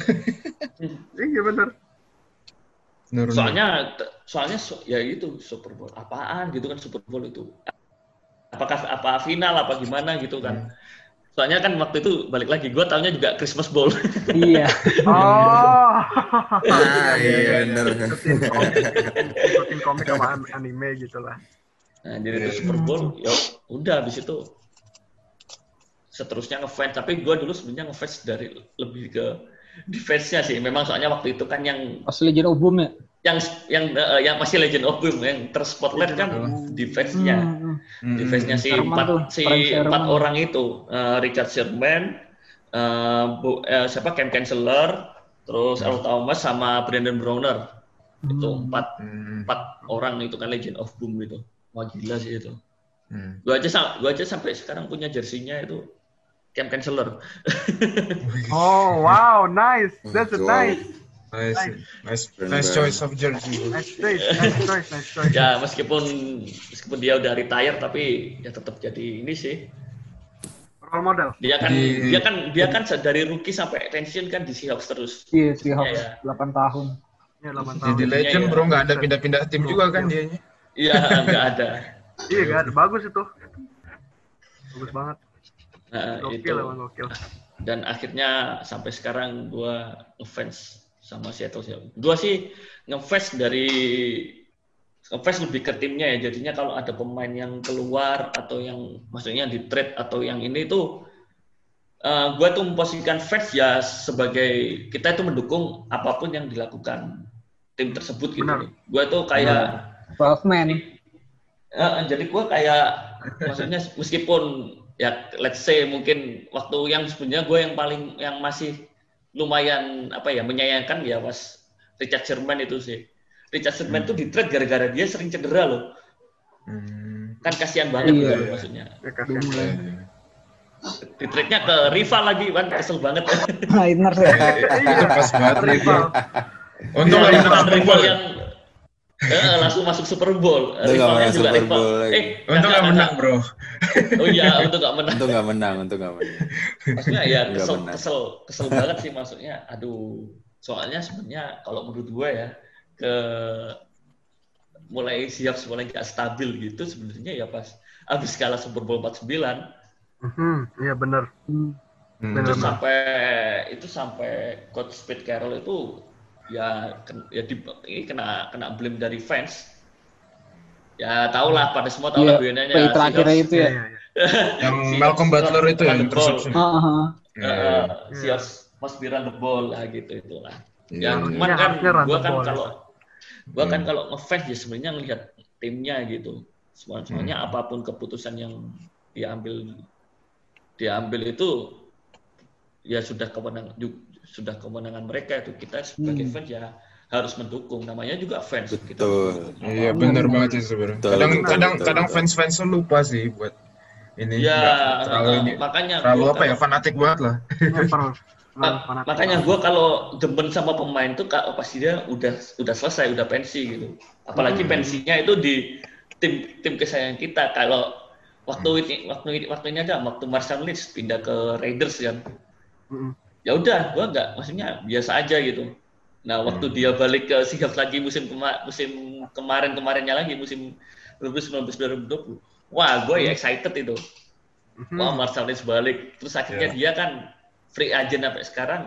Iya, benar. Soalnya soalnya so- ya itu Super Bowl apaan gitu kan Super Bowl itu. Apakah apa final apa gimana gitu kan. Soalnya kan waktu itu balik lagi gua taunya juga Christmas Bowl. Iya. Oh. Ah, iya, bener. Ikutin komik, ikutin komik sama an- anime gitu lah. Nah, jadi itu Super Bowl, ya udah habis itu seterusnya ngefans. Tapi gue dulu sebenarnya ngefans dari lebih ke defense-nya sih. Memang soalnya waktu itu kan yang Pas Legend of Boom ya? Yang yang eh, yang masih Legend of Boom yang terspotlight kan defense-nya. Hmm. Hmm. Defense-nya si Sherman empat tuh, si Sherman. empat orang itu eh, Richard Sherman, eh, Bu- eh, siapa Cam Chancellor, terus Earl Thomas sama Brandon Browner. Itu empat Hmm. empat orang itu kan Legend of Boom gitu. Wah gila sih itu. Hmm. Gua aja gua aja sampai sekarang punya jersinya itu Cam Chancellor. Oh, wow, nice. That's a nice. Nice, nice, nice choice of jersey. Nice choice, nice choice, nice choice. ya meskipun meskipun dia udah retire tapi ya tetap jadi ini sih. Role model. Dia kan Di- dia kan dia kan dari rookie sampai pensiun kan di Seahawks terus. Iya, Seahawks Iya, 8 tahun. Ya, 8 tahun. Jadi legend Iya, bro, nggak ada pindah-pindah tim juga kan dianya. Iya nggak ada. Iya, kan? Bagus itu. Bagus banget. Nah, itu. Gokil emang gokil. Dan akhirnya sampai sekarang gua ngefans sama Seattle Seahawks. Gua sih ngefans dari ngefans lebih ke timnya ya. Jadinya kalau ada pemain yang keluar atau yang maksudnya di trade atau yang ini tuh eh gue tuh memposisikan fans ya sebagai kita itu mendukung apa pun yang dilakukan tim tersebut gitu. Benar. Gue tuh kayak 12 man. Eh, jadi gue kayak maksudnya meskipun ya let's say mungkin waktu yang sebenarnya gue yang paling yang masih lumayan apa ya menyayangkan ya was Richard Sherman itu sih. Richard Sherman tuh di trade gara-gara dia sering cedera loh. Hmm. Kan kasihan banget Iya. gitu loh maksudnya. Ya, kasihan. Di trade-nya ke rival lagi kan kesel banget. Niners ya. Itu pas banget. Rival. Untung Iya, rival, menang Super rival yang eh, langsung masuk Super Bowl. Rivalnya menang juga Super rival. Bowl lagi. Eh, Untung nggak menang bro. Oh iya, untuk nggak menang. Untung nggak menang, untung nggak menang. maksudnya ya kesel benar. kesel kesel banget sih maksudnya aduh soalnya sebenarnya kalau menurut gue ya ke mulai siap mulai nggak stabil gitu sebenarnya ya pas habis kalah Super Bowl 49 Hmm, iya benar. Hmm. Hmm. itu sampai itu sampai coach Pete Carroll itu ya ya di, ini kena kena blame dari fans ya tau lah pada semua tahu lah play terakhirnya itu ya. iya. Yang Malcolm Butler itu yang interception. Ah, ah, ah. Iya, iya. Seahawks must be run the ball lah gitu itulah Iya, Ya, iya. cuman Ya, kan run gua the kan kalau gua kan Hmm. kalau ngefans ya sebenarnya ngelihat timnya gitu. Soalnya apa pun keputusan yang diambil diambil itu ya sudah kewenangan sudah kewenangan mereka itu kita sebagai Hmm. fans ya harus mendukung namanya juga fans kita Betul. Iya benar banget sih sebenarnya. Kadang betul, kadang betul, kadang betul. fans fans lupa sih buat ini ya terlalu eh, ini makanya terlalu apa ya kalau- fanatik banget lah. Ya, per- Ma- makanya gue kalau demen sama pemain tuh kak pasti dia udah udah selesai udah pensi gitu apalagi Hmm. pensinya itu di tim tim kesayangan kita kalau waktu Hmm. ini waktu ini waktu ini ada waktu Marcel Leeds pindah ke Raiders kan Mm-mm. Ya udah gue nggak maksudnya biasa aja gitu nah waktu Hmm. dia balik ke Seahawks lagi musim kema musim kemarin kemarinnya lagi musim 2019 2020 wah gue ya excited itu Mhm. Wah, Marcel Leeds balik. Terus akhirnya Iya. dia kan free agent sampai sekarang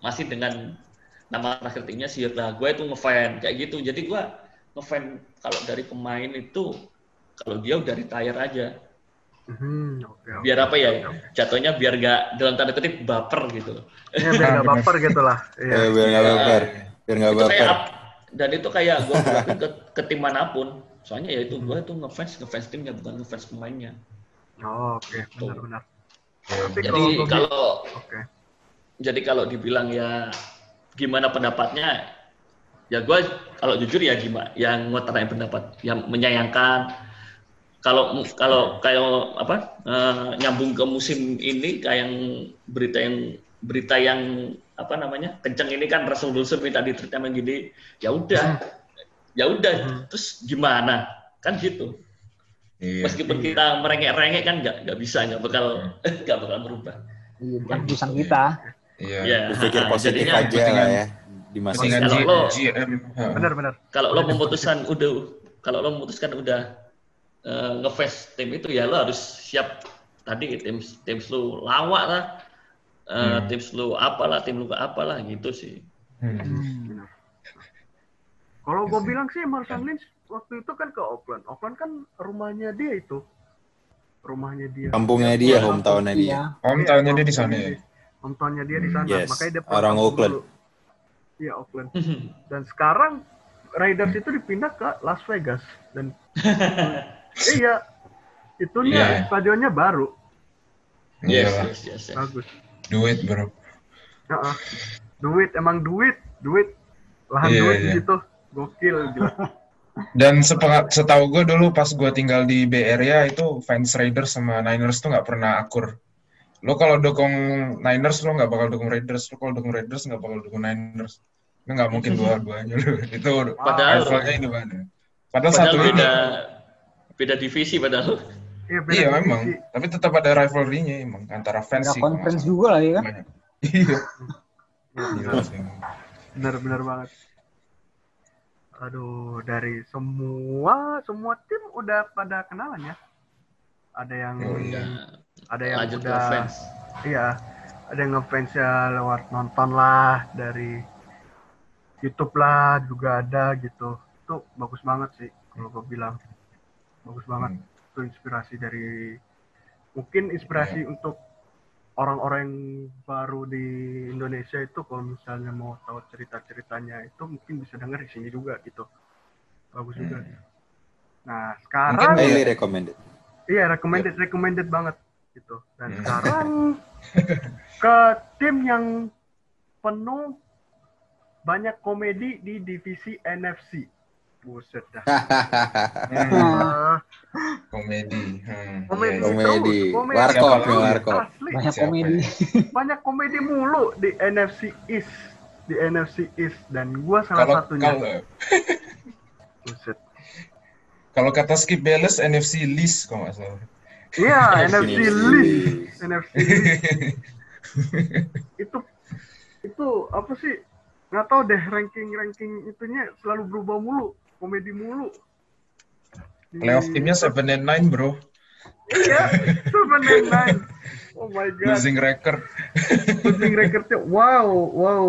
masih dengan nama terakhir timnya sih lah. Gue itu ngefan kayak gitu. Jadi gue ngefan kalau dari pemain itu kalau dia udah retire aja. Mhm, oke. Biar apa ya? Jatuhnya biar gak dalam tanda kutip baper gitu. Ya, biar nggak baper gitu lah. Iya. Eh, biar nggak Iya. baper. Biar kayak baper. up- dan itu kayak gue ke, ke tim mana pun. Soalnya ya itu gue tuh ngefans ngefans timnya bukan ngefans pemainnya. Oh, oke, benar-benar. Ya, Tapi Jadi kalau kalau Oke. jadi kalau dibilang ya gimana pendapatnya ya gue kalau jujur ya gimana yang ngutarain pendapat yang menyayangkan kalau kalau kayak apa eh, nyambung ke musim ini kayak yang berita yang berita yang apa namanya kenceng ini kan Russell Wilson minta di treatment gini ya udah ya udah terus gimana kan gitu Iya. meskipun kita merengek-rengek kan nggak nggak bisa nggak bakal nggak bakal berubah Iya, bukan urusan kita. Iya. ya Berpikir ah, positif jadinya- aja lah ya di masa Kalau lo-. Benar-benar. kalau lo memutuskan udah kalau lo memutuskan udah eh, ngefans tim itu ya lo harus siap tadi tim tim lu lawak lah eh, Hmm. tim lu apalah tim lu apalah gitu sih Hmm. Benar. Kalau gue bilang sih Marshall Lynch waktu itu kan ke Oakland. Oakland kan rumahnya dia itu. Rumahnya dia. kampungnya dia, hometownnya dia. Iya. Hometownnya dia di sana ya. Hometownnya dia di sana. Yes, Makanya dia orang Oakland. Iya, Oakland. Dan sekarang Raiders itu dipindah ke Las Vegas dan iya itunya Iya. stadionnya baru yes Iya. yes yes, yes. bagus Duit bro. Heeh. duit emang duit duit lahan Iya, duit iya. gitu gokil gila Dan setahu gue dulu pas gue tinggal di Bay Area itu fans Raiders sama Niners tuh nggak pernah akur. Lo kalau dukung Niners lo nggak bakal dukung Raiders. Lo kalau dukung Raiders nggak bakal dukung Niners. Lo nggak mungkin dua-duanya lo. Itu Padahal- rivalnya ini mana? Padahal, padahal satu ini. Beda divisi padahal iya beda Iya divisi. memang. Tapi tetap ada rivalry-nya emang antara fans sih. conference juga lah ya kan. Iya. Emang. benar-benar banget aduh dari semua semua tim udah pada kenalan ya ada yang Oh, ya ada yang lanjut ke udah fans iya ada yang ngefans ya lewat nonton lah dari YouTube lah juga ada gitu itu bagus banget sih kalau gue bilang bagus banget Hmm. itu inspirasi dari mungkin inspirasi untuk orang-orang yang baru di Indonesia itu kalau misalnya mau tahu cerita-ceritanya itu mungkin bisa denger di sini juga gitu bagus juga Hmm. nah Mungkin sekarang Highly recommended. Iya, recommended, recommended banget gitu. Dan Hmm. sekarang ke tim yang penuh banyak komedi di divisi NFC. Buset dah. Ah, Komedi. Hmm, komedi, iya, iya. Komedi. terus, komedi Warkop nih, warkop. Banyak Siapa komedi. ya? Banyak komedi mulu di NFC East. Di NFC East dan gua salah Kalau satunya. kalau Buset. kalau kata Skip Bayless NFC Least kalau nggak salah. Iya, NFC East. NFC East. itu itu apa sih nggak tahu deh ranking ranking itunya selalu berubah mulu komedi mulu. Playoff timnya seven and nine bro, iya seven and nine. Oh my god. Losing record. losing recordnya wow wow.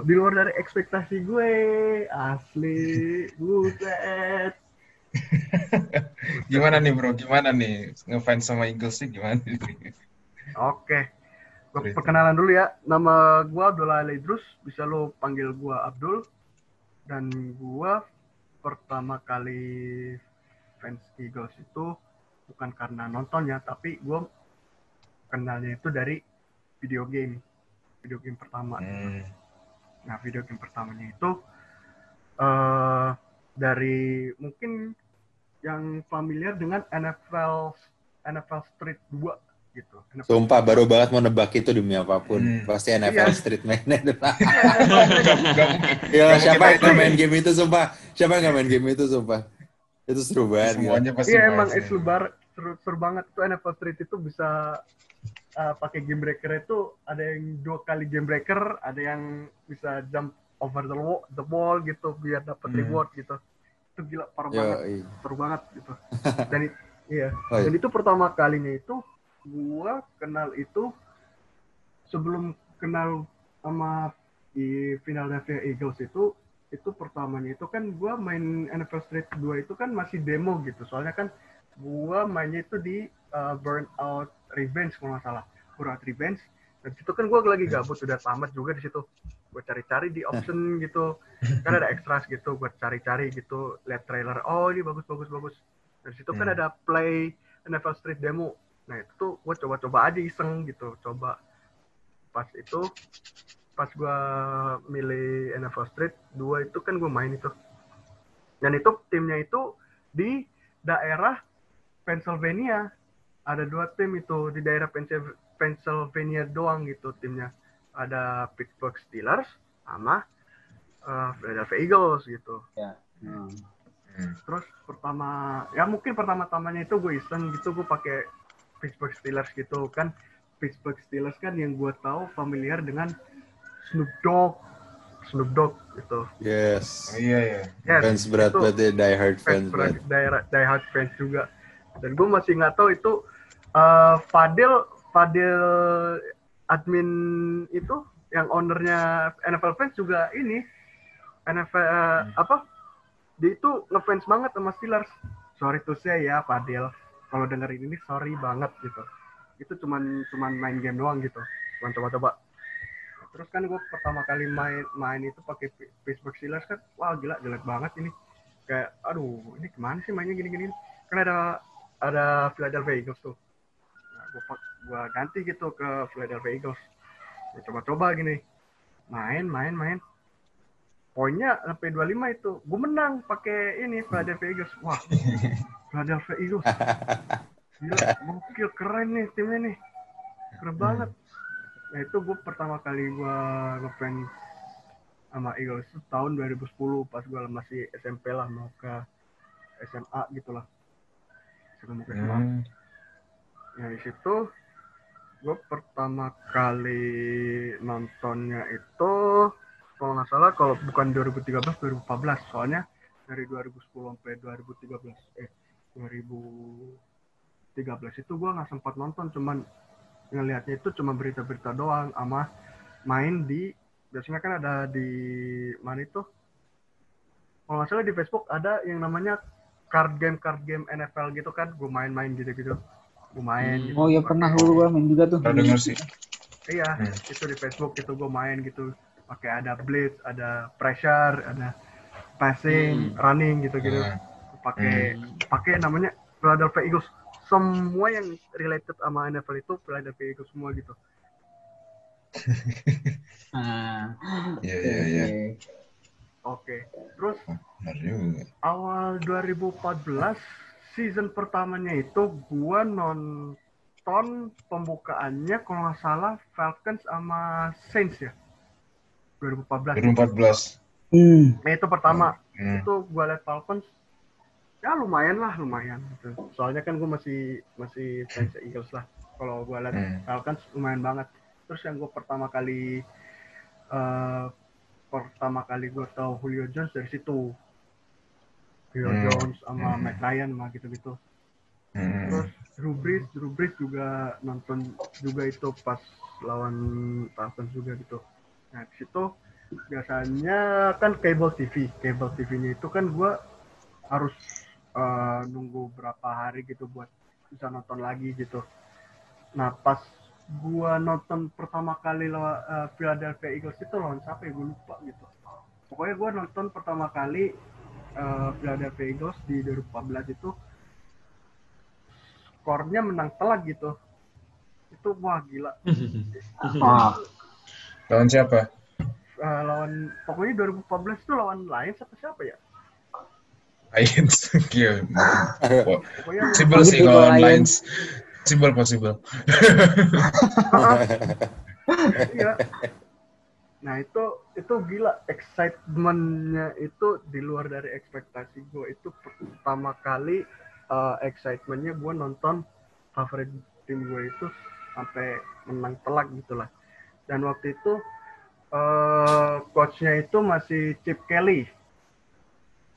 Di luar dari ekspektasi gue. Asli buset. Gimana nih bro? Gimana nih? Ngefans sama Eagles sih gimana? oke. Cerita. perkenalan dulu ya. Nama gua Abdullah Ali Idrus bisa lo panggil gua Abdul. Dan gua pertama kali fans Eagles itu bukan karena nontonnya, tapi gue kenalnya itu dari video game, video game pertama. Hmm. Nah, video game pertamanya itu eh dari mungkin yang familiar dengan NFL NFL Street 2 gitu. NFL Sumpah baru banget mau nebak itu demi apa pun. Hmm. Pasti NFL Iya. Street mainnya. Gak, gak mungkin. ya Nggak siapa yang main game itu sumpah? Siapa yang main game itu sumpah? Itu seru banget. gila. Semuanya pasti Iya emang seru, bar- seru, seru banget tuh NFL Street itu bisa uh, pakai game breaker itu ada yang dua kali game breaker, ada yang bisa jump over the wall, the wall gitu biar dapat Hmm. reward gitu. Itu gila parah banget, Yo, seru banget gitu. Dan it- iya, Oh, iya. dan itu pertama kalinya itu gua kenal itu sebelum kenal sama di Philadelphia Eagles itu itu pertamanya itu kan gua main NFL Street 2 itu kan masih demo gitu. Soalnya kan gua mainnya itu di uh, Burnout Revenge kalau nggak salah. Burnout Revenge. Dan situ kan gua lagi gabut udah tamat juga di situ. Gue cari-cari di option gitu. Kan ada extras gitu gue cari-cari gitu lihat trailer oh ini bagus bagus bagus. Dari situ kan Hmm. ada play NFL Street demo nah itu tuh gue coba-coba aja iseng gitu. Coba pas itu pas gue milih NFL Street 2 itu kan gue main itu. Dan itu timnya itu di daerah Pennsylvania. Ada dua tim itu di daerah Pennsy- Pennsylvania doang gitu timnya. Ada Pittsburgh Steelers sama uh, Philadelphia Eagles gitu. Hmm. Hmm. terus pertama ya mungkin pertama-tamanya itu gue iseng gitu gue pakai Pittsburgh Steelers gitu kan. Pittsburgh Steelers kan yang gue tahu familiar dengan Snoop Dogg. Snoop Dogg gitu. Yes. Oh, iya ya. Yes, Fans berat banget ya, die hard fans fans berat, die hard fans juga. Dan gue masih nggak tahu itu eh, Fadil Fadil admin itu yang ownernya NFL fans juga ini NFL eh, apa? Dia itu ngefans banget sama Steelers. Sorry to say ya Fadil kalau dengerin ini sorry banget gitu. Itu cuman cuman main game doang gitu. Cuman coba-coba. Terus kan gue pertama kali main main itu pakai Pittsburgh Steelers kan. Wah gila jelek banget ini. Kayak aduh ini ke mana sih mainnya gini-gini? Kan ada ada Philadelphia Eagles tuh. Nah, gue gua ganti gitu ke Philadelphia Eagles. Gue coba-coba gini. Main main main. Poinnya sampai 25 itu. Gue menang pakai ini Philadelphia Eagles. Wah Philadelphia Eagles gila gokil keren nih timnya nih. Keren banget. Nah itu gue pertama kali gue ngefans sama Eagles itu tahun 2010 pas gue masih SMP lah mau ke SMA gitu lah. Sebelum mau ke SMA Hmm. Nah di situ gue pertama kali nontonnya itu kalau nggak salah kalau bukan 2013 2014 soalnya dari 2010 sampai 2013 eh 2013 itu gue nggak sempat nonton cuman ngelihatnya itu cuma berita-berita doang sama main di biasanya kan ada di mana itu kalau nggak salah di Facebook ada yang namanya card game card game NFL gitu kan gue main-main gitu-gitu gue main gitu. Oh iya pernah dulu gua main juga tuh. Denger sih. iya Hmm. itu di Facebook itu gue main gitu pakai ada blitz ada pressure ada passing running gitu gitu Hmm. Pakai pakai namanya Philadelphia Eagles semua yang related sama NFL itu Philadelphia Eagles semua gitu Ah. Iya iya iya. oke terus juga. awal 2014 season pertamanya itu gua nonton pembukaannya kalau nggak salah Falcons sama Saints ya 2014 2014. Hmm. nah itu pertama Hmm. itu gua liat Falcons ya lumayan lah lumayan gitu. soalnya kan gua masih masih fans Eagles lah kalau gua liat Hmm. Falcons lumayan banget terus yang gua pertama kali eh pertama kali gua tahu Julio Jones dari situ Julio Hmm. Jones sama Hmm. Matt Ryan mah gitu-gitu Hmm. terus Drew Brees Drew Brees juga nonton juga itu pas lawan Falcons juga gitu nah di situ biasanya kan cable TV cable TV-nya itu kan gua harus eh, nunggu berapa hari gitu buat bisa nonton lagi gitu nah pas gua nonton pertama kali lawan eh, Philadelphia Eagles itu lawan siapa ya gue lupa gitu pokoknya gua nonton pertama kali eh, Philadelphia Eagles di 2014 itu skornya menang telak gitu. Itu wah gila. Ah, Lawan siapa? Eh, lawan pokoknya 2014 itu lawan lain siapa siapa ya? Lions. Iya. Pokoknya Possible sih kalau Lions. Lions. Possible, possible. iya. Nah itu itu gila excitementnya itu di luar dari ekspektasi gue itu pertama kali uh, excitementnya gue nonton favorit tim gue itu sampai menang telak gitulah dan waktu itu uh, coachnya itu masih Chip Kelly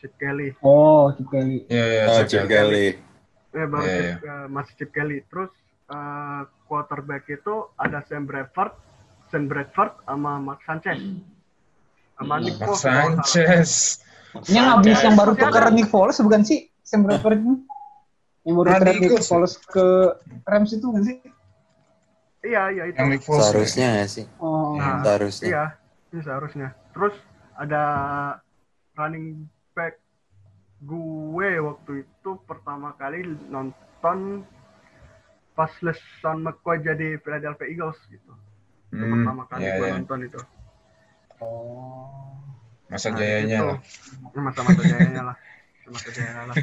Chip Kelly oh, Chip Kelly. Iya, iya. Oh, Chip Chip Kelly. Kelly. eh, baru Iya, Chip- uh, masih Chip Kelly terus uh, quarterback itu ada Sam Bradford Sam Bradford sama Mark Sanchez sama Nick Mark Foles, salah. Sanchez. Ini yang habis yang baru tuker Nick Foles bukan sih? Sam Bradford ini? Yang baru tuker di Nick ya? Foles ke Rams itu bukan sih? Iya, iya itu. Yang Nick Foles. Seharusnya nggak sih? Oh, Nah, Seharusnya. Iya, ini seharusnya. Terus ada running gue waktu itu pertama kali nonton pas LeSean McCoy jadi Philadelphia Eagles gitu. Itu Hmm, pertama kali iya, gue iya. nonton itu. Masa Nah, jayanya itu. lah. Ini Masa-masa jayanya lah. Masa jayanya lah.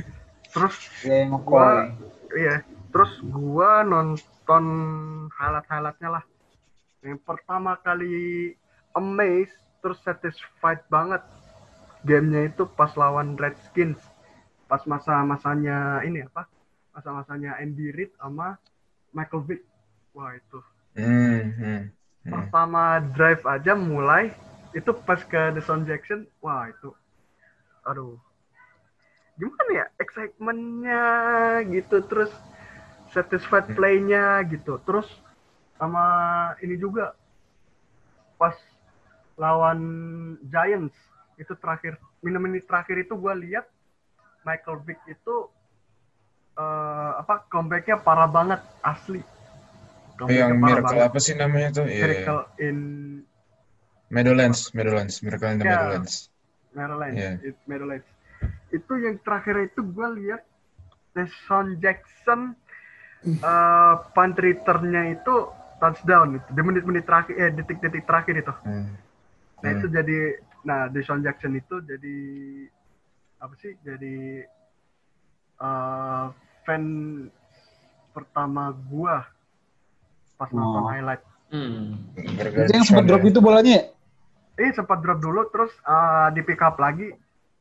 Terus ya gua McCoy. iya, terus gua nonton highlight-highlightnya lah. Yang pertama kali amazed terus satisfied banget gamenya itu pas lawan Redskins. Pas masa-masanya ini apa? Masa-masanya Andy Reid sama Michael Vick. Wah itu. Hmm, hmm, hmm. Pertama drive aja mulai itu pas ke Deshaun Jackson. Wah itu. Aduh. Gimana ya? Excitementnya gitu. Terus satisfied Hmm. play-nya gitu. Terus sama ini juga pas lawan Giants itu terakhir menit-menit terakhir itu gue lihat Michael Vick itu eh, apa comebacknya parah banget asli. Yang Miracle banget. apa sih namanya tuh? Iya, iya. Miracle in Meadowlands, Meadowlands, Miracle in the Ya. Meadowlands. Maryland, Iya. it, Maryland. Itu yang terakhir itu gue lihat Deshaun Jackson eh punt return-nya itu touchdown itu di menit-menit terakhir eh detik-detik terakhir itu. Hmm. Nah Hmm. itu jadi nah Deshaun Jackson itu jadi apa sih? Jadi eh fan pertama gua pas nonton Oh. highlight. Hmm. Itu yang sempat drop ya. itu bolanya ya? Eh sempat drop dulu terus eh, di pick up lagi.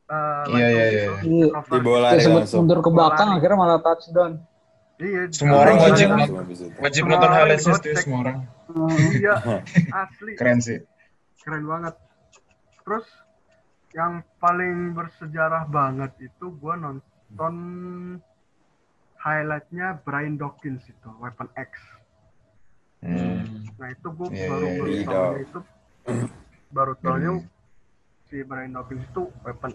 eh, Iya, iya, gitu, iya. cover. Di bola Dia sempat langsung. mundur ke belakang Lari. akhirnya malah touchdown. Iya. Semua orang Iya, wajib iya. nonton. habis itu. Wajib Semua nonton orang highlights gocek. tuh semua orang. Iya, asli. Keren sih. Keren banget. Terus yang paling bersejarah banget itu gua nonton highlightnya Brian Dawkins itu, Weapon X. Hmm. Nah itu gue Iya, baru iya, baru iya. tahu itu baru tahunya Hmm. si Brian Dawkins itu Weapon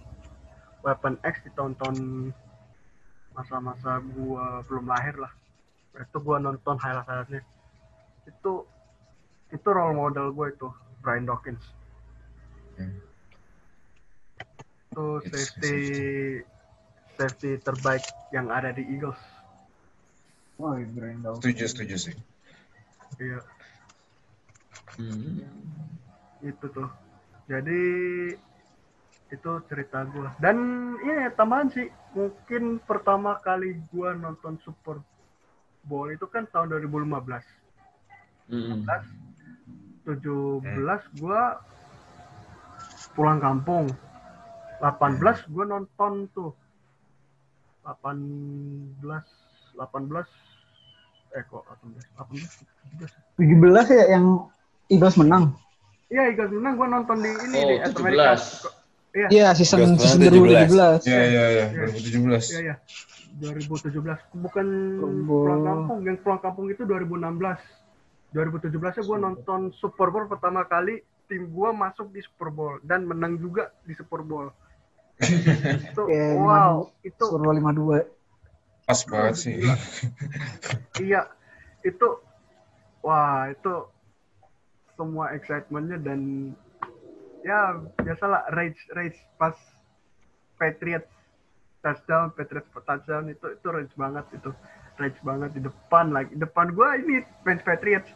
Weapon X ditonton masa-masa gua belum lahir lah. Itu gua nonton highlight-highlightnya. Itu itu role model gue itu Brian Dawkins. Itu safety safety terbaik yang ada di Eagles. Wah, Brian Dawkins. Setuju, setuju sih. Iya, Hmm. itu tuh. Jadi itu cerita gua. Dan iya tambahan sih, mungkin pertama kali gua nonton Super Bowl itu kan tahun 2015. Hmm. 17 gua pulang kampung. 18 gua nonton tuh. 18 18 eh kok 18 18 17 17 ya yang Eagles menang. Iya, Eagles menang gua nonton di ini Oh, di. 17. Iya, Iya, season season menang 2017. Iya, iya, iya. Iya. 2017. iya, iya. 2017 bukan Bowl. pulang kampung, yang pulang kampung itu 2016. 2017 nya gua nonton Super Bowl pertama kali tim gua masuk di Super Bowl dan menang juga di Super Bowl. itu Iya, wow, itu Super Bowl 52. Pas banget sih. iya itu wah itu semua excitementnya dan ya biasalah rage rage pas Patriots touchdown Patriots touchdown itu itu rage banget itu rage banget di depan lagi depan gue ini fans Patriots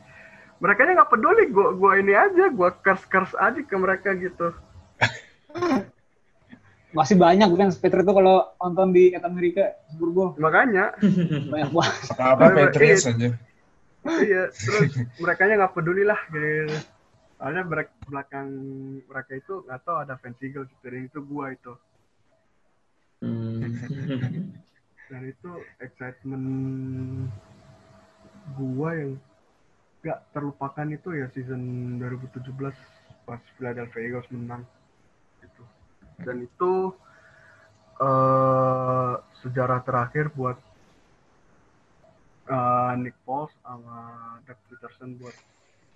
mereka nggak peduli gue gua ini aja gue curse curse aja ke mereka gitu. Masih banyak kan Peter itu kalau nonton di At Amerika Bowl makanya. Banyak banget. Apa Patriots aja. iya terus mereka nggak peduli lah gitu soalnya belak- belakang mereka itu nggak tahu ada fans Eagles gitu dan itu gue itu. Hmm. dan itu excitement gua yang gak terlupakan itu ya season 2017 pas Philadelphia Eagles menang itu dan itu eh sejarah terakhir buat eh, Nick Foles sama Doug Peterson buat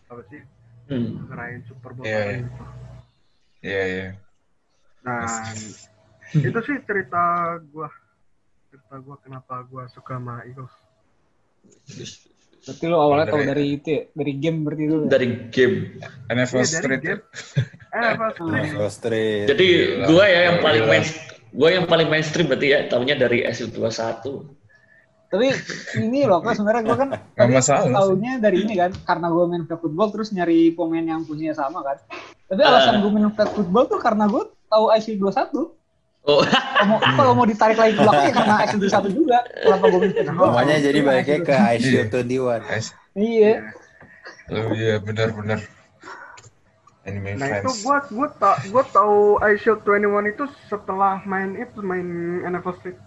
apa sih Hmm. ngerayain Super Bowl Iya, kali iya. itu. Iya, iya. Dan itu sih cerita gua cerita gua kenapa gua suka sama Eagles. Berarti lo awalnya tahu Dari- dari itu ya, dari game berarti itu. ya? Dari game. NFL Iya, dari Street. ya? game. Eh, apa Street? Nashville Street. Jadi Gila, gua ya yang paling main gua yang paling mainstream berarti ya tahunya dari SU21. Tapi ini loh, kan sebenarnya gue kan tadi sih. tahunya dari ini kan, karena gue main flag football terus nyari pemain yang punya sama kan. Tapi Ah. alasan gue main flag football tuh karena gue tahu IC 21. Oh, Kalau mau, kalau mau ditarik lagi ke belakang ya karena IC 21 juga. Kenapa gue football? Namanya jadi baiknya IC ke 21. ICU 21. Guys, Iya. Oh iya, benar-benar. Anime Nah itu fans. gua gua tak gua tahu iShield 21 itu setelah main itu main NFL Street.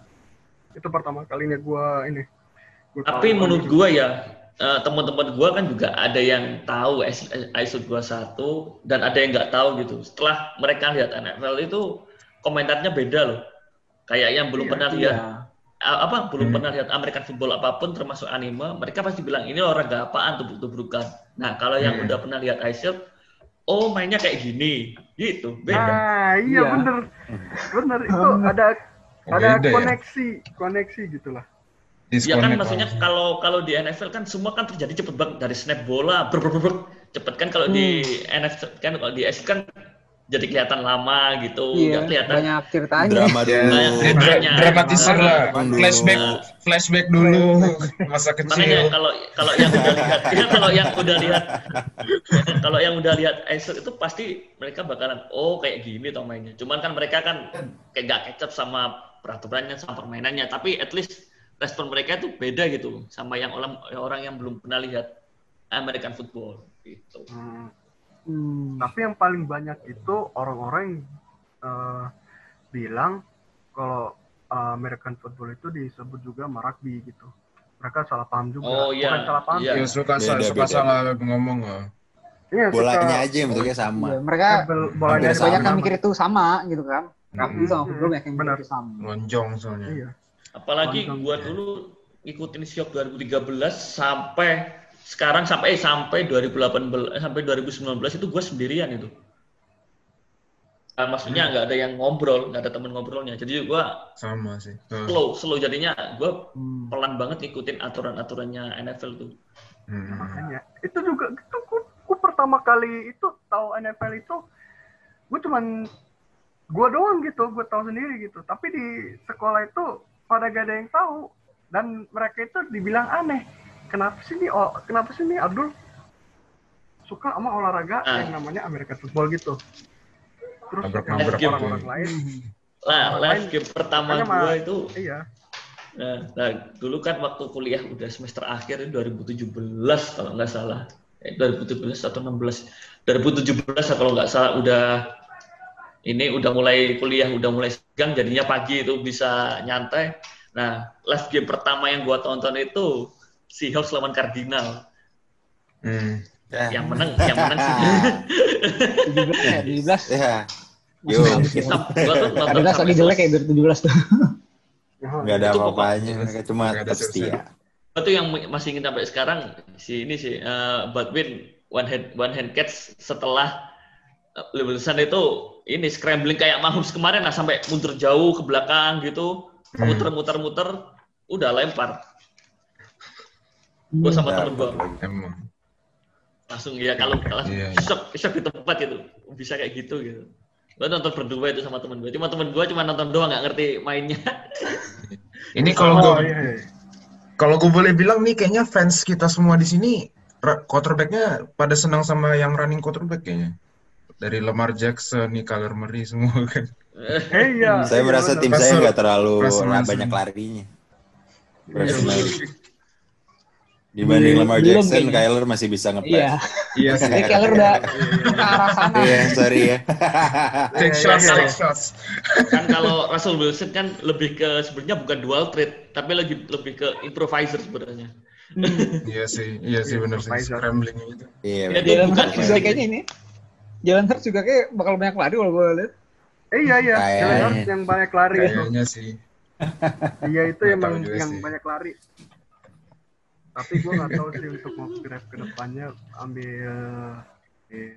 Itu pertama kalinya gua ini. Gua tapi menurut gua ya eh, teman-teman gua kan juga ada yang tahu ISO 21 dan ada yang nggak tahu gitu. Setelah mereka lihat NFL itu komentarnya beda loh. Kayak yang belum Iya, pernah lihat Iya. a- apa belum Hmm. pernah lihat American football apa pun termasuk anime, mereka pasti bilang ini olahraga apaan tubruk-tubrukan. Nah, kalau yang Hmm. udah pernah lihat iShield, oh mainnya kayak gini, gitu, beda. Ah iya Iya. bener bener itu ada Oh, ada beda ya? koneksi koneksi gitulah. Ya kan maksudnya kalau kalau di NFL kan semua kan terjadi cepet banget dari snap bola ber ber ber, ber. cepet kan kalau di NFL kan kalau di SC kan jadi kelihatan lama gitu Iya, kelihatan banyak ceritanya. Drama Ya, dulu. Banyak ya, dra- ceritanya. dramatisir lah. Dulu. Flashback, Nah. flashback dulu masa makanya kecil. kalau kalau yang udah lihat ya, kalau yang udah lihat kalau yang udah lihat Acer itu pasti mereka bakalan oh kayak gini toh mainnya cuman kan mereka kan kayak gak kecap sama peraturannya sama permainannya tapi at least respon mereka itu beda gitu sama yang orang orang yang belum pernah lihat American football gitu Hmm. Hmm. Tapi yang paling banyak itu orang-orang yang eh, bilang kalau eh, American football itu disebut juga sama rugby gitu. Mereka salah paham juga. Oh, iya. Bukan salah paham. Iya. Ya, suka Beda, suka beda. salah ngomong. ah. Iya, Bolanya suka- aja yang bentuknya sama. Iya, mereka bolanya banyak sama. yang mikir itu sama gitu kan. Rugby Hmm. sama football banyak yang mikir Benar. itu sama. Lonjong soalnya. Iya. Apalagi Nonton. gua dulu ngikutin Siok 2013 sampai sekarang sampai eh, sampai 2018 eh, sampai 2019 itu gua sendirian itu. Nah, maksudnya nggak ada yang ngobrol, nggak ada temen ngobrolnya. Jadi gua Sama sih. Ah. slow, slow jadinya gua Hmm. pelan banget ngikutin aturan-aturannya NFL tuh. Hmm. makanya itu juga itu gua, gua pertama kali itu tahu NFL itu gue cuman gue doang gitu gue tahu sendiri gitu tapi di sekolah itu pada gak ada yang tahu dan mereka itu dibilang aneh kenapa sih nih oh, kenapa sih nih Abdul suka sama olahraga Ah. yang namanya American football gitu terus Nabrak-nabrak orang-orang lain Lah, live lain- game pertama gua mah- itu iya Nah, nah, dulu kan waktu kuliah udah semester akhir itu 2017 kalau nggak salah. Eh, 2017 atau 16. 2017 kalau nggak salah udah ini udah mulai kuliah, udah mulai segang jadinya pagi itu bisa nyantai. Nah, live game pertama yang gua tonton itu Seahawks lawan Cardinal. Hmm. Ya. Yang menang, yang menang sih. 17 ya, 17. Ya. Yo, Kita gua tuh nonton Adidas sampai lagi jelek kayak 2017 tuh. nggak ada Itu apa-apanya. Mereka cuma tetap setia. Tuh yang masih ingin sampai sekarang si ini sih uh, Budwin one hand one hand catch setelah uh, itu ini scrambling kayak Mahomes kemarin lah sampai mundur jauh ke belakang gitu Hmm. muter-muter-muter udah lempar gue sama temen gue. Emang. langsung ya kalau kalau Iya. shock shock di tempat gitu bisa kayak gitu gitu gue nonton berdua itu sama temen gue cuma temen gue cuma nonton doang nggak ngerti mainnya Ini kalau oh, gue iya, iya. Kalau gue boleh bilang nih, kayaknya fans kita semua di sini quarterbacknya pada senang sama yang running quarterback kayaknya. Dari Lamar Jackson, nih Kyler Murray semua kan. Eh iya. Saya merasa tim saya nggak terlalu banyak larinya. Personally. Dibanding Belum- Lamar belum Jackson, kayaknya. Kyler masih bisa Iya. ngepass. Iya sih. Jadi Keller udah ke arah sana. Iya, sorry ya. Take Iya, shots, iya, take iya. shots. kan kalau Russell Wilson kan lebih ke sebenarnya bukan dual trade tapi lagi lebih ke improviser sebenarnya Iya sih, iya sih Iya, benar sih. Scrambling gitu. Iya. Ya, dia Jalen bukan Hurts juga kayaknya ini. Jalen Hurts juga kayak bakal banyak lari kalau gue lihat. Eh iya iya. Jalen Hurts yang banyak lari itu. Kayaknya sih. Iya itu emang yang banyak lari. Tapi gue nggak tahu sih untuk mau grab ke depannya ambil. eh,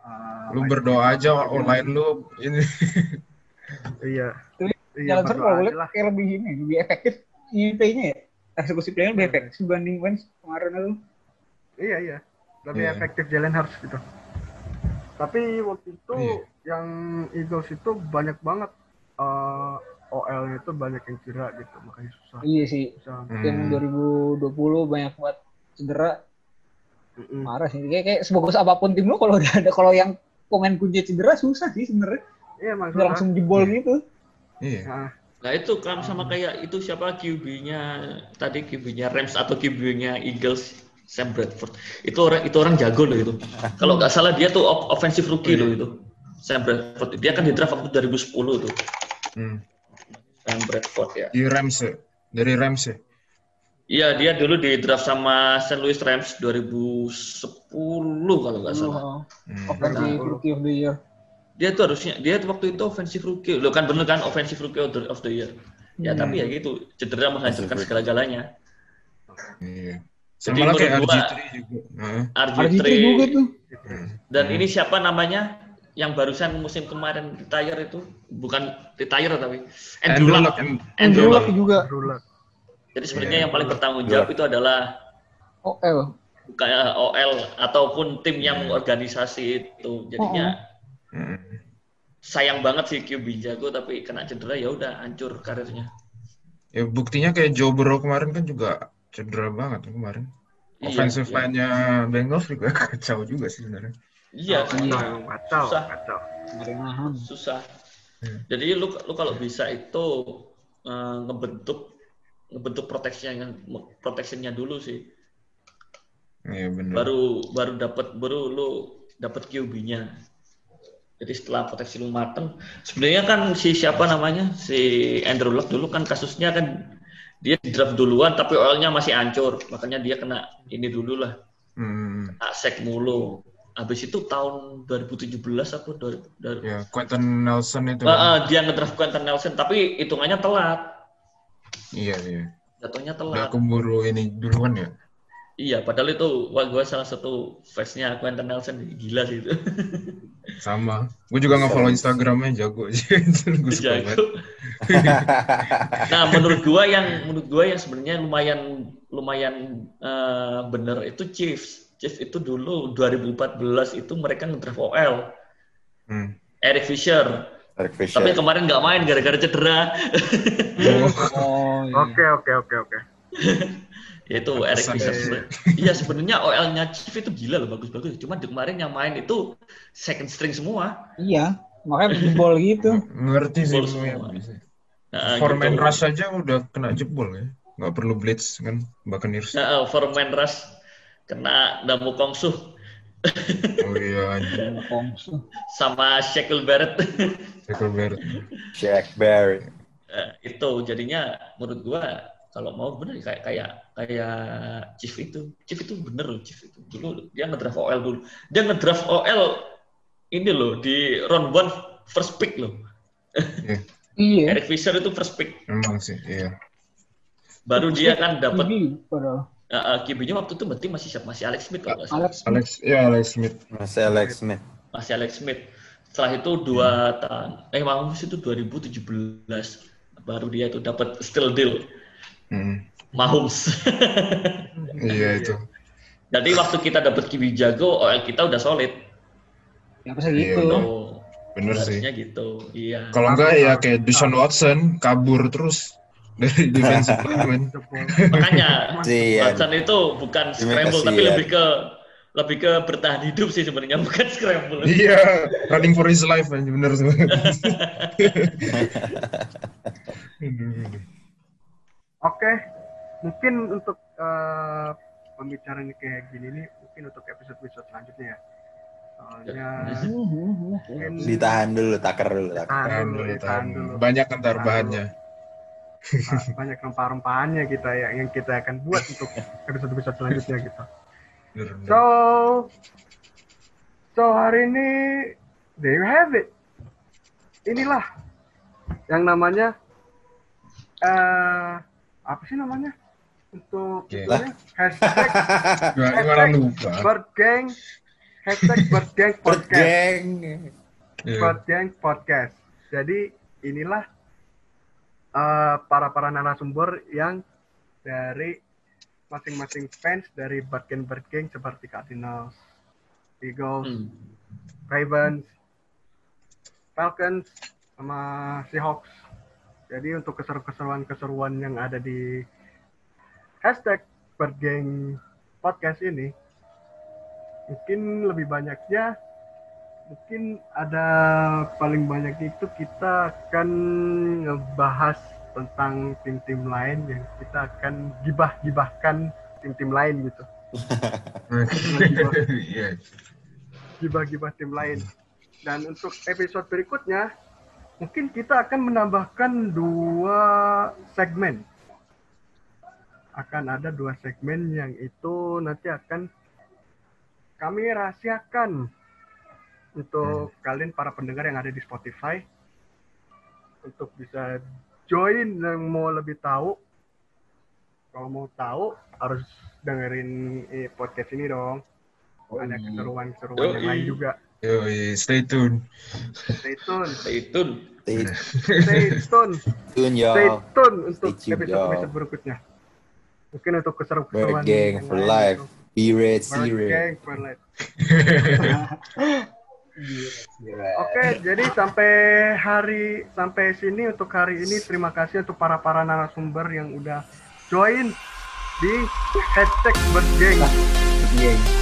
ah, Lu berdoa aja online lu ini. Iya. Iya aja lihat lah. kayak lebih ini, lebih efektif ini play-nya ya. Eksekusi play-nya lebih efektif dibanding Wentz kemarin itu. Iya iya. Lebih Iya. efektif Jalen Hurts gitu. Tapi waktu itu Iya. yang Eagles itu banyak banget eh, OL-nya itu banyak yang cedera gitu, makanya susah. Iya sih. Yang Hmm. 2020 banyak banget cedera. Mm-mm. Marah sih. Kayak, kayak sebagus apa pun tim lo kalau udah ada kalau yang pemain kunci cedera susah sih sebenarnya. Iya susah. langsung jebol gitu. Iya. Nah, nah itu kan sama kayak itu siapa QB-nya tadi QB-nya Rams atau QB-nya Eagles Sam Bradford itu orang itu orang jago loh itu kalau nggak salah dia tuh offensive rookie loh itu Sam Bradford dia kan di draft waktu 2010 tuh Hmm. Sam Bradford ya Di Rams ya. Dari Rams ya. Iya, dia dulu di draft sama St. Louis Rams 2010 kalau nggak salah. Oh, Hmm. Offensive Rookie of the Year. Dia tuh harusnya dia tuh waktu itu offensive rookie. Lo kan bener kan offensive rookie of the, of the year. Ya tapi ya gitu, cedera menghancurkan segala-galanya. Iya. Jadi Sama lah kayak menurut gua- RG3 juga. Heeh. RG3 RG3 juga tuh. dan ini siapa namanya yang barusan musim kemarin retire itu bukan retire tapi Andrew Andrew Luck. Luck. Andrew Luck Luck. juga. Jadi sebenarnya Iya, yang paling bertanggung jawab itu adalah OL. kayak OL ataupun tim yang mengorganisasi itu. Jadinya Hmm. sayang banget sih QB jago tapi kena cedera ya udah hancur karirnya. Ya buktinya kayak Joe Burrow kemarin kan juga cedera banget kemarin. Iya, Offensive iya. line-nya Bengals juga kacau juga sih sebenarnya. Iya, Kacau, iya. kacau, Susah. nahan. susah. Hmm. Jadi lu lu kalau bisa itu eh, ngebentuk ngebentuk proteksinya protectionnya dulu sih. Iya benar. Baru baru dapat baru lu dapat QB-nya. Jadi setelah proteksi lu mateng, sebenarnya kan si siapa namanya si Andrew Luck dulu kan kasusnya kan dia di draft duluan tapi OL-nya masih hancur, makanya dia kena ini dulu lah, Hmm. asek mulu. Habis itu tahun 2017 apa 2000, dari, Ya Quentin Nelson itu. Kan. ah, dia ngedraft Quentin Nelson tapi hitungannya telat. Iya iya. Jatuhnya Udah telat. keburu ini duluan ya. Iya, padahal itu wah gue salah satu fansnya Quentin Nelson gila sih itu. Sama. Gue juga nge-follow Instagramnya jago. Gue suka. Jago. nah, menurut gua yang menurut gua yang sebenarnya lumayan lumayan eh, bener itu Chiefs. Chiefs itu dulu 2014 itu mereka ngedraft OL Hmm. Eric Fisher. Eric Fisher. Tapi kemarin nggak main gara-gara cedera. Oh, iya. Oke, oke, oke, oke. Yaitu Eric Pantesan Fisher. ya. sebenarnya. Iya sebenarnya OL-nya Chiefs itu gila loh bagus-bagus. Cuman di kemarin yang main itu second string semua. Iya, makanya jebol gitu. Ngerti sih. Semua. Nah, Foreman gitu. rush aja udah kena jebol ya. Nggak perlu blitz kan. Buccaneers. Nah, uh, Rush kena Damu Kongsu Oh iya anjing. Kongsu. sama Shaquille Barrett. Michael Barrett. Shaq Barrett. Eh, itu jadinya menurut gua kalau mau bener kayak kayak kayak Chief itu. Chief itu bener loh Chief itu. Dulu dia ngedraft OL dulu. Dia ngedraft OL ini loh di round one first pick loh. Iya. Iya. Eric Fisher itu first pick. Emang sih. Iya. Baru dia kan dapat padahal. Uh, QB-nya waktu itu berarti masih siapa? Masih Alex Smith kalau nggak salah. Alex. Alex. Ya Alex Smith. Masih Alex Smith. Masih Alex Smith. Setelah itu dua tahun, eh Mahomes itu 2017 baru dia itu dapat still deal Hmm. Mahomes. Iya itu. Jadi waktu kita dapat QB jago, OL kita udah solid. Ya pasti Iya, gitu. Oh, Bener sih. harusnya gitu. Iya. Kalau enggak ya kayak Deshaun Watson kabur terus dari defensive lineman. Jebol. Makanya Sian. Hudson itu bukan scramble kasih, tapi ya. lebih ke lebih ke bertahan hidup sih sebenarnya bukan scramble. Iya, running for his life aja bener. Aduh. Oke, mungkin untuk eh, pembicaraan kayak gini nih, mungkin untuk episode-episode selanjutnya ya. Soalnya mungkin Ditahan dulu, taker dulu. Taker. tahan Tahan dulu, dulu, tahan dulu. Banyak ntar Tahan bahannya. Banyak rempah-rempahannya kita ya yang kita akan buat untuk episode-episode selanjutnya gitu. So, so hari ini there you have it. Inilah yang namanya eh apa sih namanya untuk itunya? hashtag. Bird Gang hashtag Bird Gang podcast Geng. Bird Gang podcast. Jadi inilah eh, para para narasumber yang dari masing-masing fans dari Bird Gang Bird Gang seperti Cardinals, Eagles, Hmm. Ravens, Falcons, sama Seahawks. Jadi untuk keseru-keseruan-keseruan yang ada di hashtag Bergeng Podcast ini, mungkin lebih banyaknya, mungkin ada paling banyak itu kita akan ngebahas tentang tim-tim lain yang kita akan gibah-gibahkan tim-tim lain gitu. Iya. gibah-gibah tim lain. Dan untuk episode berikutnya, mungkin kita akan menambahkan dua segmen. Akan ada dua segmen yang itu nanti akan kami rahasiakan untuk kalian para pendengar yang ada di Spotify untuk bisa join yang mau lebih tahu. Kalau mau tahu harus dengerin eh, podcast ini dong. Ada keseruan-keseruan yang lain juga. Yoi, stay tune. Stay tune, Stay tune. Stay stay tune, tune, stay yo. tune untuk Stay tune, episode-episode yo. berikutnya. Mungkin untuk keseru-keseruan Bird Gang for life. gitu. B-rate, Bird C-rate. Gang for life. Oke, jadi sampai hari sampai sini untuk hari ini terima kasih untuk para para narasumber yang udah join di hashtag bergeng. Geng.